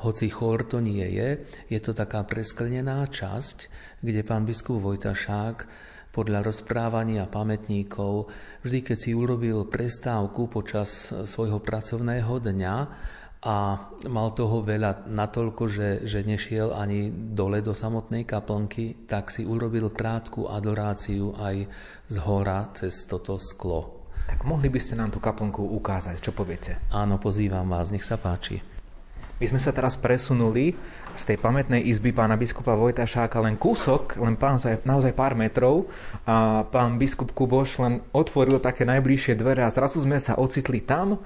hoci chór to nie je, je to taká presklenená časť, kde pán biskup Vojtašák podľa rozprávania pamätníkov, vždy keď si urobil prestávku počas svojho pracovného dňa a mal toho veľa natoľko, že, že nešiel ani dole do samotnej kaplnky, tak si urobil krátku adoráciu aj z hora cez toto sklo. Tak mohli by ste nám tú kaplnku ukázať, čo poviete? Áno, pozývam vás, nech sa páči. My sme sa teraz presunuli z tej pamätnej izby pána biskupa Vojta Šáka len kúsok, len naozaj, naozaj pár metrov a pán biskup Kuboš len otvoril také najbližšie dvere a zrazu sme sa ocitli tam,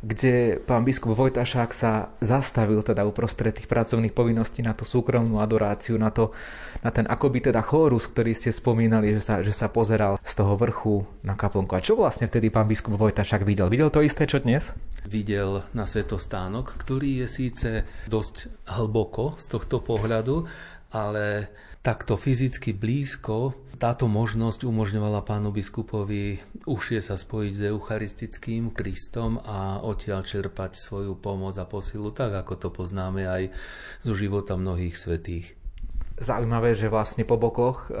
kde pán biskup Vojtašák sa zastavil teda uprostred tých pracovných povinností na tú súkromnú adoráciu, na, to, na ten akoby teda chórus, ktorý ste spomínali, že sa, že sa pozeral z toho vrchu na kaplnku. A čo vlastne vtedy pán biskup Vojtašák videl? Videl to isté, čo dnes? Videl na svetostánok, ktorý je síce dosť hlboko z tohto pohľadu, ale takto fyzicky blízko, táto možnosť umožňovala pánu biskupovi užšie sa spojiť s eucharistickým Kristom a odtiaľ čerpať svoju pomoc a posilu, tak ako to poznáme aj zo života mnohých svetých. Zaujímavé, že vlastne po bokoch e,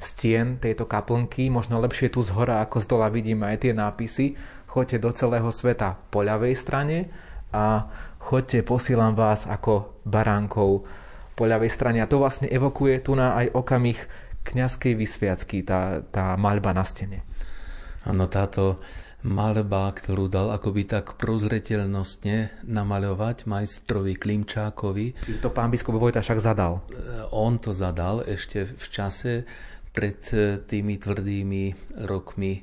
stien tejto kaplnky, možno lepšie tu z hora ako z dola vidíme aj tie nápisy, choďte do celého sveta po ľavej strane a choďte, posielam vás ako baránkov po ľavej strane. A to vlastne evokuje tu na aj okamih kňazskej vysviacky, tá, tá maľba na stene. Áno, táto malba, ktorú dal akoby tak prozreteľnostne namaľovať majstrovi Klimčákovi. Čiže to pán biskup Vojta však zadal. E, on to zadal ešte v čase pred e, tými tvrdými rokmi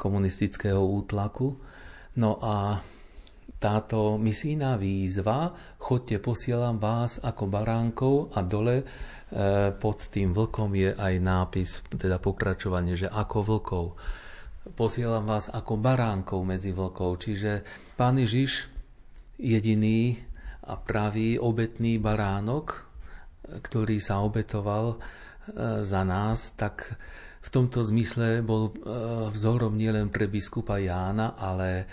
komunistického útlaku. No a táto misijná výzva, chodte, posielam vás ako baránkov a dole e, pod tým vlkom je aj nápis, teda pokračovanie, že ako vlkov. Posielam vás ako baránkov medzi vlkov. Čiže Pán Ježiš, jediný a pravý obetný baránok, ktorý sa obetoval e, za nás, tak v tomto zmysle bol e, vzorom nielen pre biskupa Jána, ale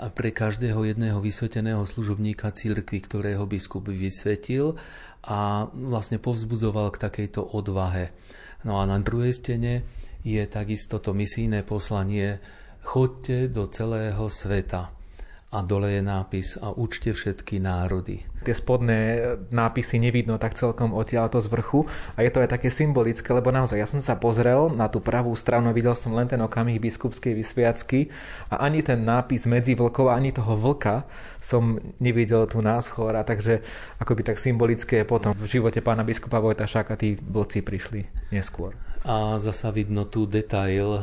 a pre každého jedného vysveteného služobníka církvy, ktorého biskup vysvetil a vlastne povzbudzoval k takejto odvahe. No a na druhej stene je takisto to misijné poslanie chodte do celého sveta a dole je nápis a učte všetky národy. Tie spodné nápisy nevidno tak celkom odtiaľto z vrchu a je to aj také symbolické, lebo naozaj ja som sa pozrel na tú pravú stranu, videl som len ten okamih biskupskej vysviacky a ani ten nápis medzi vlkov, ani toho vlka som nevidel tu nás chora, takže akoby tak symbolické potom v živote pána biskupa Vojta Šáka tí vlci prišli neskôr a zasa vidno tu detail e,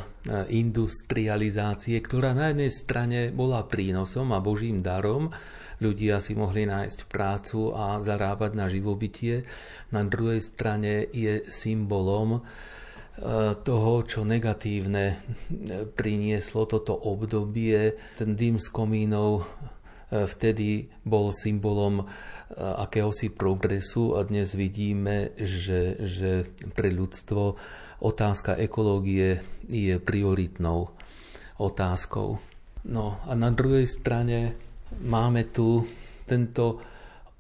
industrializácie, ktorá na jednej strane bola prínosom a božím darom, ľudia si mohli nájsť prácu a zarábať na živobytie, na druhej strane je symbolom e, toho, čo negatívne e, prinieslo toto obdobie. Ten dym z komínov vtedy bol symbolom akéhosi progresu a dnes vidíme, že, že pre ľudstvo otázka ekológie je prioritnou otázkou. No a na druhej strane máme tu tento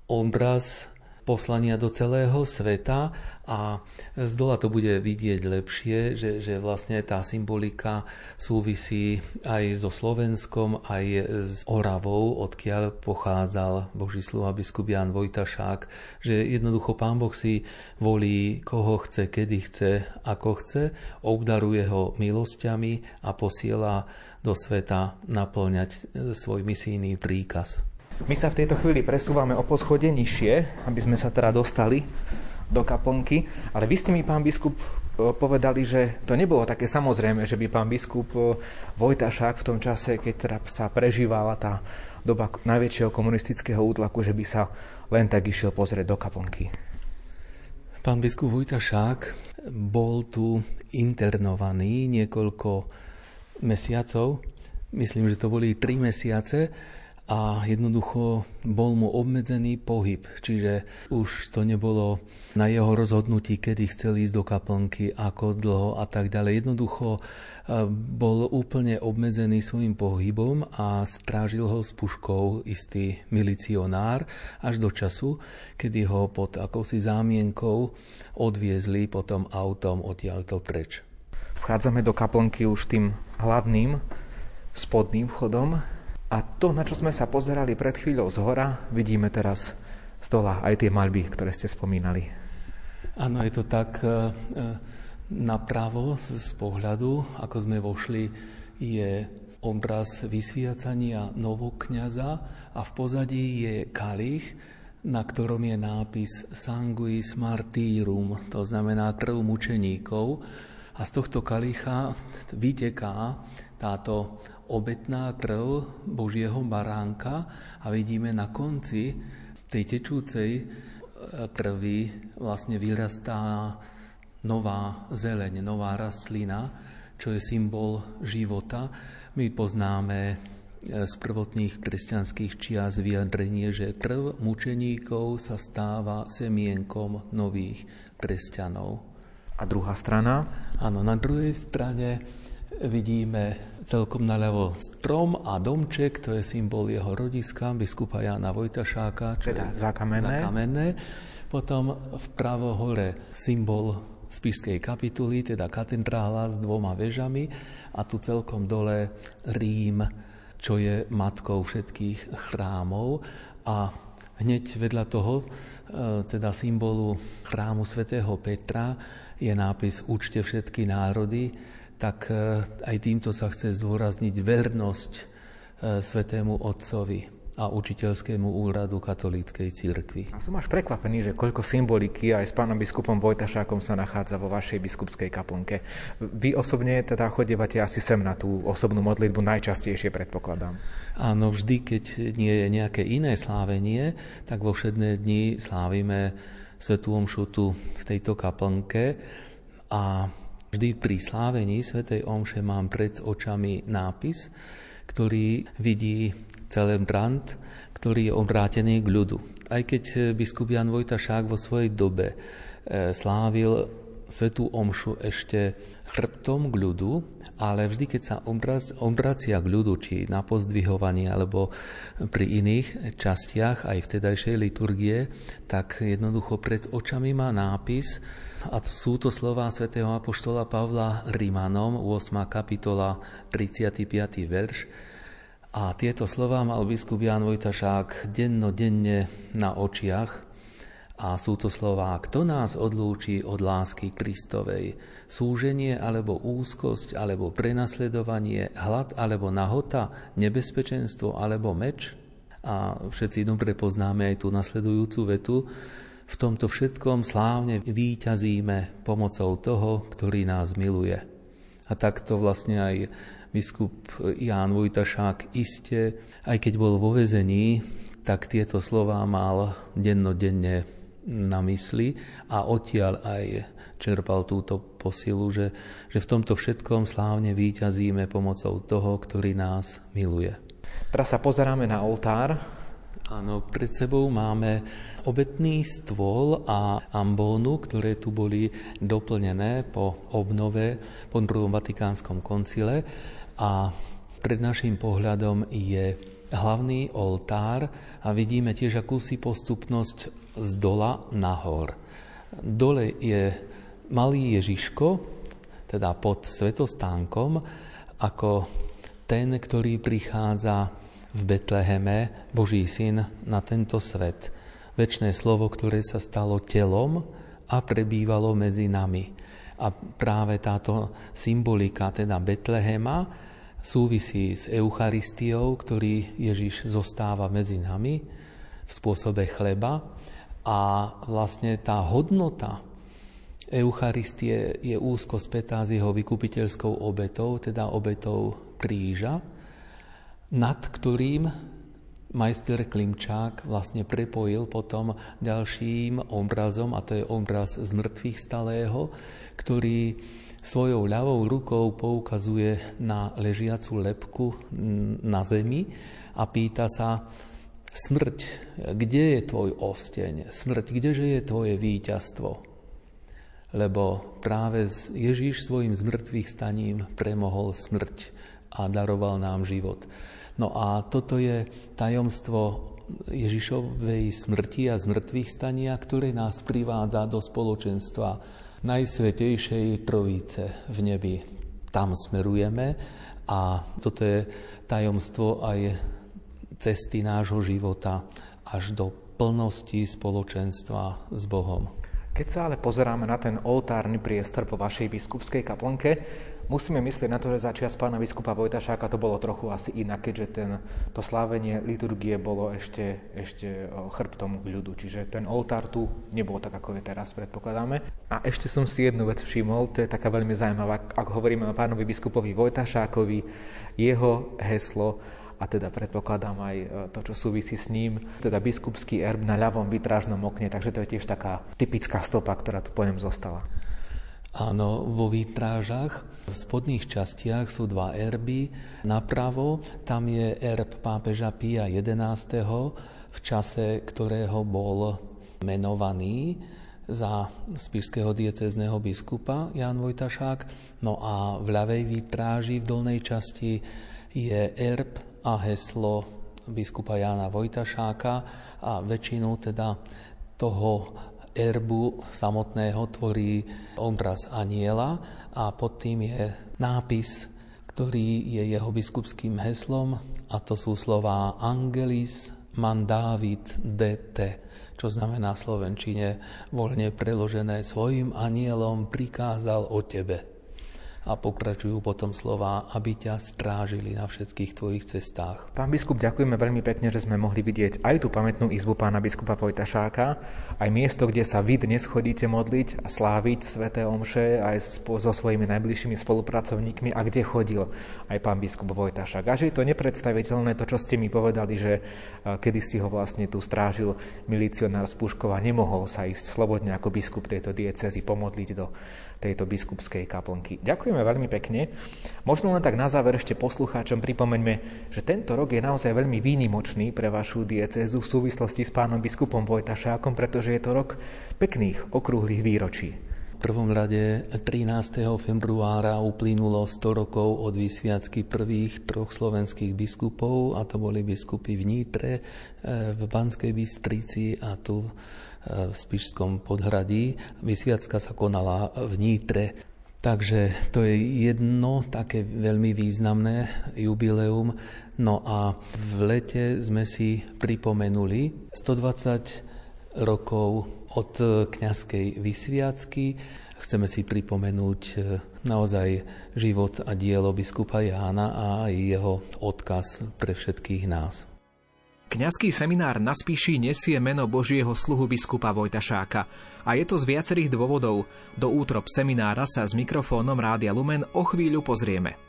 obraz poslania do celého sveta a z dola to bude vidieť lepšie, že, že vlastne tá symbolika súvisí aj so Slovenskom, aj s Oravou, odkiaľ pochádzal Boží sluha biskup Jan Vojtašák, že jednoducho Pán Boh si volí, koho chce, kedy chce, ako chce, obdaruje ho milosťami a posiela do sveta naplňať svoj misijný príkaz. My sa v tejto chvíli presúvame o poschode nižšie, aby sme sa teda dostali do kaplnky, ale vy ste mi, pán biskup, e, povedali, že to nebolo také samozrejme, že by pán biskup e, Vojtašák v tom čase, keď teda sa prežívala tá doba najväčšieho komunistického útlaku, že by sa len tak išiel pozrieť do kaplnky. Pán biskup Vojtašák bol tu internovaný niekoľko mesiacov, myslím, že to boli tri mesiace, a jednoducho bol mu obmedzený pohyb, čiže už to nebolo na jeho rozhodnutí, kedy chcel ísť do kaplnky, ako dlho a tak ďalej. Jednoducho e, bol úplne obmedzený svojim pohybom a strážil ho s puškou istý milicionár až do času, kedy ho pod akousi zámienkou odviezli potom autom odtiaľto preč. Vchádzame do kaplnky už tým hlavným spodným vchodom A to, na čo sme sa pozerali pred chvíľou z hora, vidíme teraz z dola aj tie malby, ktoré ste spomínali. Áno, je to tak e, e, napravo z pohľadu, ako sme vošli, je obraz vysviacania novokňaza a v pozadí je kalich, na ktorom je nápis Sanguis Martyrum, to znamená krv mučeníkov. A z tohto kalicha vyteká táto obetná krv Božieho baránka a vidíme na konci tej tečúcej e, krvi vlastne vyrastá nová zeleň, nová rastlina, čo je symbol života. My poznáme z prvotných kresťanských čias vyjadrenie, že krv mučeníkov sa stáva semienkom nových kresťanov. A druhá strana? Áno, na druhej strane vidíme celkom naľavo strom a domček, to je symbol jeho rodiska, biskupa Jana Vojtašáka, čo teda zakamenné. zakamenné. Potom vpravo hore symbol Spišskej kapituly, teda katedrála s dvoma vežami a tu celkom dole Rím, čo je matkou všetkých chrámov a hneď vedľa toho, e, teda symbolu chrámu svätého Petra, je nápis Učte všetky národy, tak e, aj týmto sa chce zdôrazniť vernosť e, svätému Otcovi a učiteľskému úradu katolíckej cirkvi. A som až prekvapený, že koľko symboliky aj s pánom biskupom Vojtašákom sa nachádza vo vašej biskupskej kaplnke. Vy osobne teda chodevate asi sem na tú osobnú modlitbu najčastejšie, predpokladám. Áno, vždy, keď nie je nejaké iné slávenie, tak vo všedné dni slávime Svetú Omšu v tejto kaplnke a vždy pri slávení Svetej Omše mám pred očami nápis, ktorý vidí celebrant, ktorý je obrátený k ľudu. Aj keď eh, biskup Jan Vojtašák vo svojej dobe eh, slávil svetú omšu ešte chrbtom k ľudu, ale vždy, keď sa obracia k ľudu, či na pozdvihovanie, alebo pri iných častiach aj vtedajšej liturgie, tak jednoducho pred očami má nápis, a sú to slová svätého Apoštola Pavla Rimanom, 8. kapitola, 35. verš, a tieto slova mal biskup Jan Vojtašák denne na očiach a sú to slová, kto nás odlúči od lásky Kristovej, súženie alebo úzkosť alebo prenasledovanie, hlad alebo nahota, nebezpečenstvo alebo meč? A všetci dobre poznáme aj tú nasledujúcu vetu, v tomto všetkom slávne výťazíme pomocou toho, ktorý nás miluje. A takto vlastne aj biskup Ján Vojtašák iste, aj keď bol vo vezení, tak tieto slová mal dennodenne na mysli a odtiaľ aj čerpal túto posilu, že, že v tomto všetkom slávne výťazíme pomocou toho, ktorý nás miluje. Teraz sa pozeráme na oltár. Áno, pred sebou máme obetný stôl a ambónu, ktoré tu boli doplnené po obnove po druhom Vatikánskom koncile a pred našim pohľadom je hlavný oltár a vidíme tiež akúsi postupnosť z dola nahor. Dole je malý Ježiško, teda pod svetostánkom, ako ten, ktorý prichádza v Betleheme, Boží syn, na tento svet. Večné slovo, ktoré sa stalo telom a prebývalo medzi nami. A práve táto symbolika, teda Betlehema, súvisí s Eucharistiou, ktorý Ježiš zostáva medzi nami v spôsobe chleba a vlastne tá hodnota Eucharistie je úzko spätá s jeho vykupiteľskou obetou, teda obetou kríža, nad ktorým majster Klimčák vlastne prepojil potom ďalším obrazom, a to je obraz z mŕtvych stalého, ktorý svojou ľavou rukou poukazuje na ležiacu lepku na zemi a pýta sa, smrť, kde je tvoj osteň? Smrť, kdeže je tvoje víťazstvo? Lebo práve Ježíš svojim zmrtvých staním premohol smrť a daroval nám život. No a toto je tajomstvo Ježišovej smrti a zmrtvých stania, ktoré nás privádza do spoločenstva Najsvetejšej Trojice v nebi. Tam smerujeme a toto je tajomstvo aj cesty nášho života až do plnosti spoločenstva s Bohom. Keď sa ale pozeráme na ten oltárny priestor po vašej biskupskej kaplnke, musíme myslieť na to, že začias pána biskupa Vojtašáka to bolo trochu asi inak, keďže ten, to slávenie liturgie bolo ešte, ešte chrbtom ľudu. Čiže ten oltár tu nebol tak, ako je teraz, predpokladáme. A ešte som si jednu vec všimol, to je taká veľmi zaujímavá, ak hovoríme o pánovi biskupovi Vojtašákovi, jeho heslo a teda predpokladám aj e, to, čo súvisí s ním, teda biskupský erb na ľavom vitrážnom okne, takže to je tiež taká typická stopa, ktorá tu po ňom zostala. Áno, vo výtrážach v spodných častiach sú dva erby. Napravo tam je erb pápeža Pia XI, v čase ktorého bol menovaný za spišského diecezného biskupa Jan Vojtašák. No a v ľavej výtráži v dolnej časti je erb a heslo biskupa Jána Vojtašáka a väčšinu teda toho erbu samotného tvorí obraz aniela a pod tým je nápis, ktorý je jeho biskupským heslom a to sú slová Angelis Mandavit DT, čo znamená v Slovenčine voľne preložené svojim anielom prikázal o tebe a pokračujú potom slova, aby ťa strážili na všetkých tvojich cestách. Pán biskup, ďakujeme veľmi pekne, že sme mohli vidieť aj tú pamätnú izbu pána biskupa Vojtašáka, aj miesto, kde sa vy dnes chodíte modliť a sláviť sveté omše aj so svojimi najbližšími spolupracovníkmi a kde chodil aj pán biskup Vojtašák. A že je to nepredstaviteľné, to, čo ste mi povedali, že kedy si ho vlastne tu strážil milicionár z Puškova, nemohol sa ísť slobodne ako biskup tejto diecezy pomodliť do tejto biskupskej kaplnky. Ďakujeme veľmi pekne. Možno len tak na záver ešte poslucháčom pripomeňme, že tento rok je naozaj veľmi výnimočný pre vašu diecézu v súvislosti s pánom biskupom Vojtašákom, pretože je to rok pekných okrúhlych výročí. V prvom rade 13. februára uplynulo 100 rokov od vysviacky prvých troch slovenských biskupov, a to boli biskupy v Nitre, eh, v Banskej Bystrici a tu v Spišskom podhradí. Vysviacka sa konala v Nítre. Takže to je jedno také veľmi významné jubileum. No a v lete sme si pripomenuli 120 rokov od kňazskej vysviacky. Chceme si pripomenúť e, naozaj život a dielo biskupa Jána a jeho odkaz pre všetkých nás. Kňazský seminár na Spíši nesie meno Božieho sluhu biskupa Vojtašáka. A je to z viacerých dôvodov. Do útrop seminára sa s mikrofónom Rádia Lumen o chvíľu pozrieme.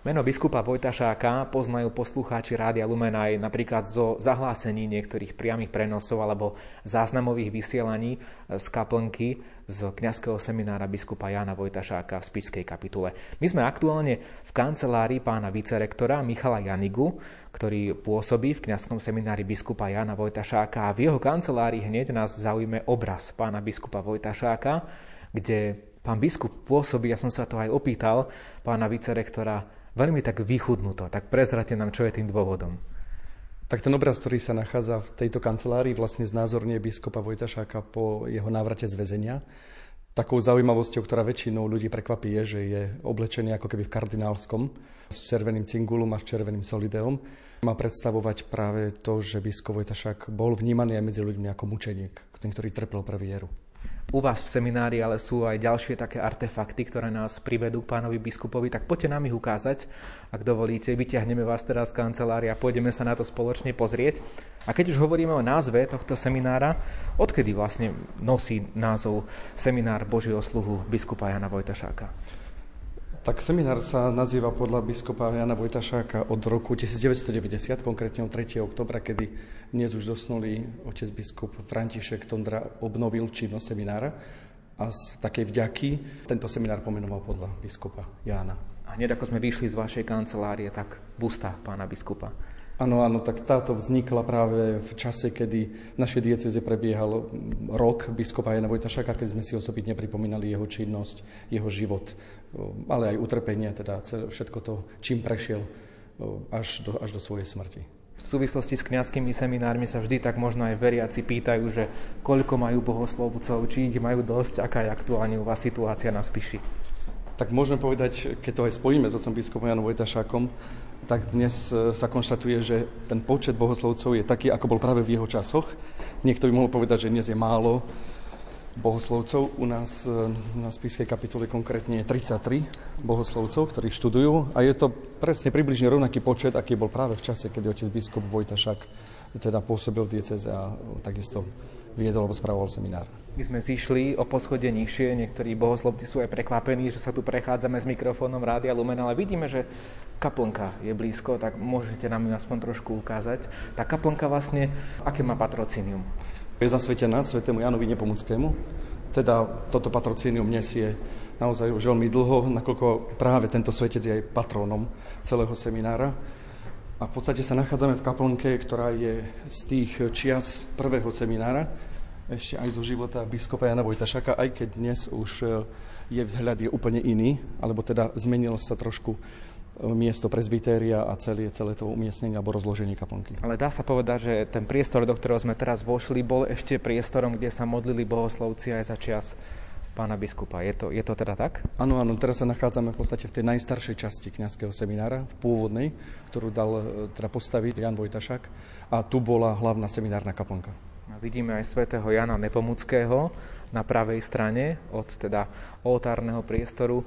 Meno biskupa Vojtašáka poznajú poslucháči Rádia Lumen aj napríklad zo zahlásení niektorých priamých prenosov alebo záznamových vysielaní z kaplnky z kňazského seminára biskupa Jana Vojtašáka v Spišskej kapitule. My sme aktuálne v kancelárii pána vicerektora Michala Janigu, ktorý pôsobí v kňazskom seminári biskupa Jana Vojtašáka a v jeho kancelárii hneď nás zaujíme obraz pána biskupa Vojtašáka, kde pán biskup pôsobí, ja som sa to aj opýtal pána vicerektora, veľmi tak vychudnuto. Tak prezrate nám, čo je tým dôvodom. Tak ten obraz, ktorý sa nachádza v tejto kancelárii, vlastne znázornie biskupa Vojtašáka po jeho návrate z väzenia. Takou zaujímavosťou, ktorá väčšinou ľudí prekvapí, je, že je oblečený ako keby v kardinálskom, s červeným cingulom a s červeným solideom. Má predstavovať práve to, že biskup Vojtašák bol vnímaný aj medzi ľuďmi ako mučeniek, ten, ktorý trpel pre vieru u vás v seminári, ale sú aj ďalšie také artefakty, ktoré nás privedú k pánovi biskupovi, tak poďte nám ich ukázať, ak dovolíte. Vyťahneme vás teraz z kancelária pôjdeme sa na to spoločne pozrieť. A keď už hovoríme o názve tohto seminára, odkedy vlastne nosí názov Seminár Božieho sluhu biskupa Jana Vojtašáka? Tak seminár sa nazýva podľa biskupa Jana Vojtašáka od roku 1990, konkrétne od 3. oktobra, kedy dnes už dosnulý otec biskup František Tondra obnovil činnosť seminára a z takej vďaky tento seminár pomenoval podľa biskupa Jána. A hneď ako sme vyšli z vašej kancelárie, tak busta pána biskupa. Áno, áno, tak táto vznikla práve v čase, kedy v našej dieceze prebiehal rok biskupa Jana Vojtašaka, keď sme si osobitne pripomínali jeho činnosť, jeho život, ale aj utrpenie, teda všetko to, čím prešiel až do, až do svojej smrti. V súvislosti s kňazskými seminármi sa vždy tak možno aj veriaci pýtajú, že koľko majú bohoslovcov, či ich majú dosť, aká je aktuálne u vás situácia na Spiši. Tak môžeme povedať, keď to aj spojíme s otcom biskupom Janom Vojtašákom, tak dnes e, sa konštatuje, že ten počet bohoslovcov je taký, ako bol práve v jeho časoch. Niekto by mohol povedať, že dnes je málo bohoslovcov. U nás e, na Spískej kapitole konkrétne je 33 bohoslovcov, ktorí študujú a je to presne približne rovnaký počet, aký bol práve v čase, keď otec biskup Vojtašak teda pôsobil v dieceze a takisto viedol alebo spravoval seminár. My sme zišli o poschodie nižšie, niektorí bohoslovci sú aj prekvapení, že sa tu prechádzame s mikrofónom Rádia Lumen, ale vidíme, že kaplnka je blízko, tak môžete nám ju aspoň trošku ukázať. Tá kaplnka vlastne, aké má patrocínium? Je zasvetená svetému Janovi Nepomuckému, teda toto patrocínium nesie naozaj už veľmi dlho, nakoľko práve tento svetec je aj patrónom celého seminára. A v podstate sa nachádzame v kaplnke, ktorá je z tých čias prvého seminára, ešte aj zo života biskupa Jana Vojtašaka, aj keď dnes už e, je vzhľad je úplne iný, alebo teda zmenilo sa trošku miesto prezbytéria a celé, celé to umiestnenie alebo rozloženie kaplnky. Ale dá sa povedať, že ten priestor, do ktorého sme teraz vošli, bol ešte priestorom, kde sa modlili bohoslovci aj za čas pána biskupa. Je to, je to teda tak? Áno, áno, teraz sa nachádzame v podstate v tej najstaršej časti kňazského seminára, v pôvodnej, ktorú dal e, teda postaviť Jan Vojtašák a tu bola hlavná seminárna kaplnka. A vidíme aj svätého Jana Nepomuckého na pravej strane od teda oltárneho priestoru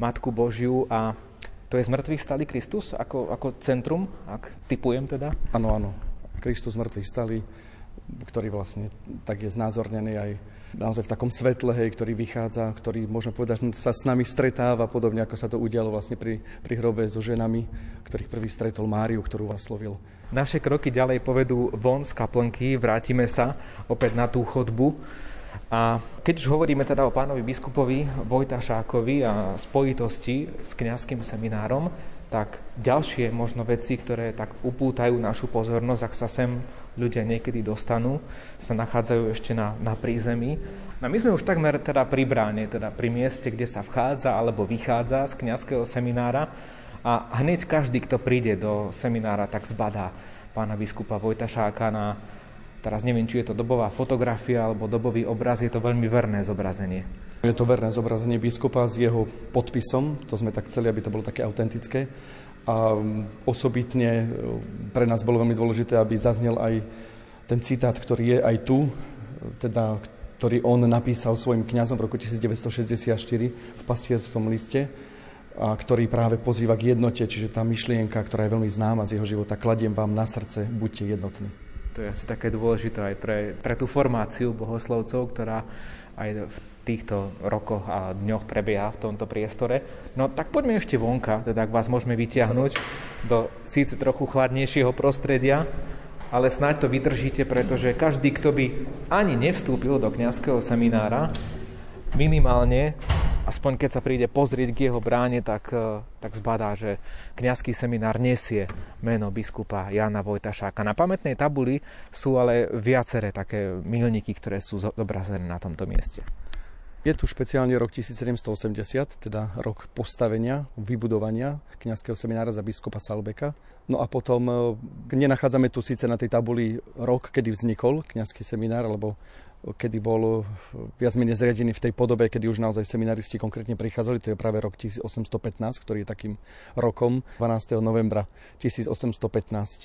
Matku Božiu a to je zmrtvých stali Kristus ako, ako centrum, ak typujem teda? Áno, áno. Kristus mŕtvych stali, ktorý vlastne tak je znázornený aj naozaj v takom svetle, hej, ktorý vychádza, ktorý, môžeme povedať, sa s nami stretáva, podobne ako sa to udialo vlastne pri, pri hrobe so ženami, ktorých prvý stretol Máriu, ktorú vás slovil. Naše kroky ďalej povedú von z kaplnky, vrátime sa opäť na tú chodbu. A keď už hovoríme teda o pánovi biskupovi Vojtašákovi a spojitosti s kňazským seminárom, tak ďalšie možno veci, ktoré tak upútajú našu pozornosť, ak sa sem ľudia niekedy dostanú, sa nachádzajú ešte na, na prízemí. No my sme už takmer teda pri bráne, teda pri mieste, kde sa vchádza alebo vychádza z kňazského seminára a hneď každý, kto príde do seminára, tak zbadá pána biskupa Vojtašáka na, teraz neviem, či je to dobová fotografia alebo dobový obraz, je to veľmi verné zobrazenie. Je to verné zobrazenie biskupa s jeho podpisom, to sme tak chceli, aby to bolo také autentické. A mm, osobitne e, pre nás bolo veľmi dôležité, aby zaznel aj ten citát, ktorý je aj tu, teda, ktorý on napísal svojim kňazom v roku 1964 v pastierskom liste, a ktorý práve pozýva k jednote, čiže tá myšlienka, ktorá je veľmi známa z jeho života, kladiem vám na srdce, buďte jednotní. To je asi také dôležité aj pre, pre tú formáciu bohoslovcov, ktorá aj v týchto rokoch a dňoch prebieha v tomto priestore. No tak poďme ešte vonka, teda ak vás môžeme vyťahnuť do síce trochu chladnejšieho prostredia, ale snáď to vydržíte, pretože každý, kto by ani nevstúpil do kňazského seminára, minimálne, aspoň keď sa príde pozrieť k jeho bráne, tak, eh, tak zbadá, že kňazský seminár nesie meno biskupa Jana Vojtašáka. Na pamätnej tabuli sú ale viaceré také milníky, ktoré sú zobrazené na tomto mieste. Je tu špeciálne rok 1780, teda rok postavenia, vybudovania kňazského seminára za biskupa Salbeka. No a potom e, nenachádzame tu síce na tej tabuli rok, kedy vznikol kňazský seminár, alebo kedy bol viac menej zriadený v tej podobe, kedy už naozaj seminaristi konkrétne prichádzali. To je práve rok 1815, ktorý je takým rokom. 12. novembra 1815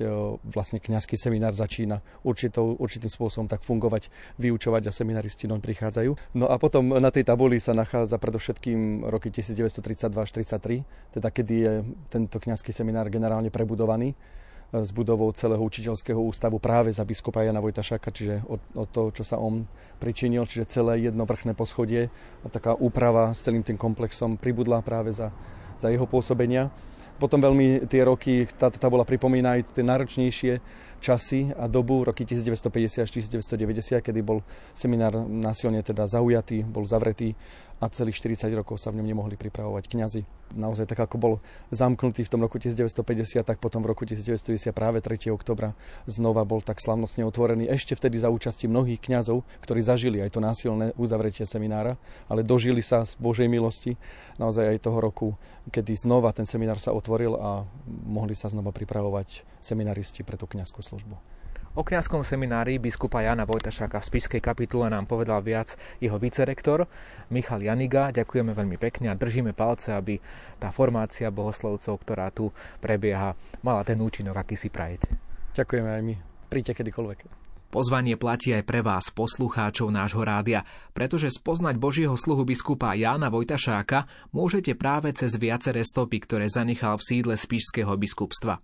e, vlastne kňazský seminár začína určitou, určitým spôsobom tak fungovať, vyučovať a seminaristi doň prichádzajú. No a potom na tej tabuli sa nachádza predovšetkým roky 1932 až 33, teda kedy je tento kňazský seminár generálne prebudovaný s budovou celého učiteľského ústavu práve za biskupa Jana Vojtašaka, čiže od, od toho, čo sa on pričinil, čiže celé jedno vrchné poschodie a taká úprava s celým tým komplexom pribudla práve za, za jeho pôsobenia. Potom veľmi tie roky, táto tabola pripomína aj tie náročnejšie časy a dobu, roky 1950 až 1990, kedy bol seminár násilne teda zaujatý, bol zavretý a celých 40 rokov sa v ňom nemohli pripravovať kňazi. Naozaj tak ako bol zamknutý v tom roku 1950, tak potom v roku 1990 práve 3. oktobra znova bol tak slavnostne otvorený. Ešte vtedy za účasti mnohých kňazov, ktorí zažili aj to násilné uzavretie seminára, ale dožili sa z Božej milosti naozaj aj toho roku, kedy znova ten seminár sa otvoril a mohli sa znova pripravovať seminaristi pre tú kňazskú službu. O kňazskom seminári biskupa Jana Vojtašáka v Spišskej kapitule nám povedal viac jeho vicerektor Michal Janiga. Ďakujeme veľmi pekne a držíme palce, aby tá formácia bohoslovcov, ktorá tu prebieha, mala ten účinok, aký si prajete. Ďakujeme aj my. Príďte kedykoľvek. Pozvanie platí aj pre vás, poslucháčov nášho rádia, pretože spoznať Božieho sluhu biskupa Jána Vojtašáka môžete práve cez viaceré stopy, ktoré zanechal v sídle Spišského biskupstva.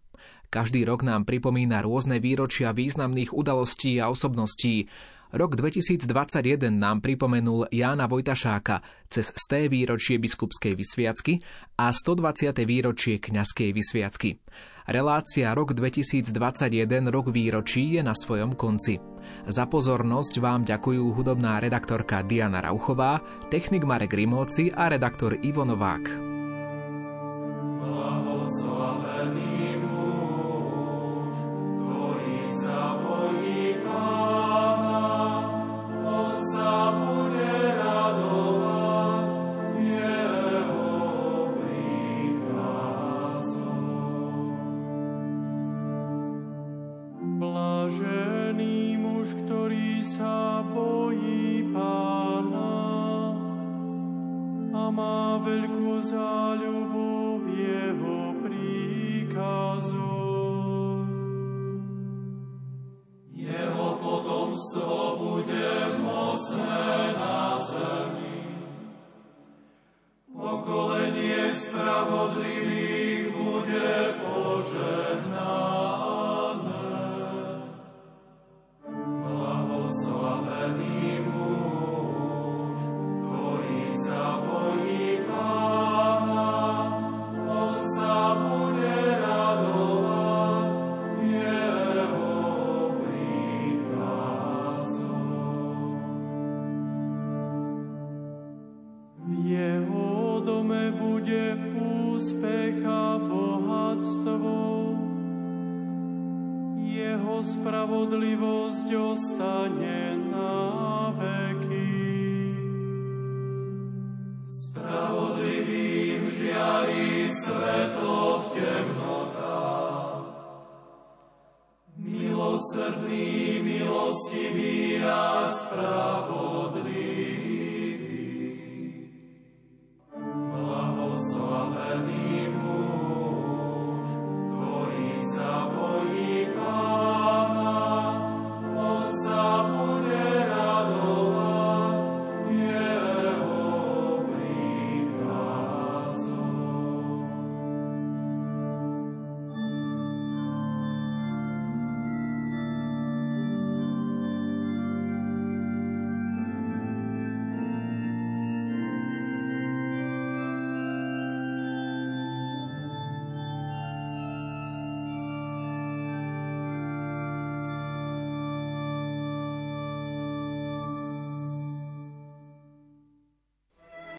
Každý rok nám pripomína rôzne výročia významných udalostí a osobností. Rok 2021 nám pripomenul Jána Vojtašáka cez sté výročie biskupskej vysviacky a 120. výročie kňazskej vysviacky. Relácia Rok 2021 rok výročí je na svojom konci. Za pozornosť vám ďakujú hudobná redaktorka Diana Rauchová, technik Marek Rimóci a redaktor Ivo Novák. Blahoslavený Blahoslavený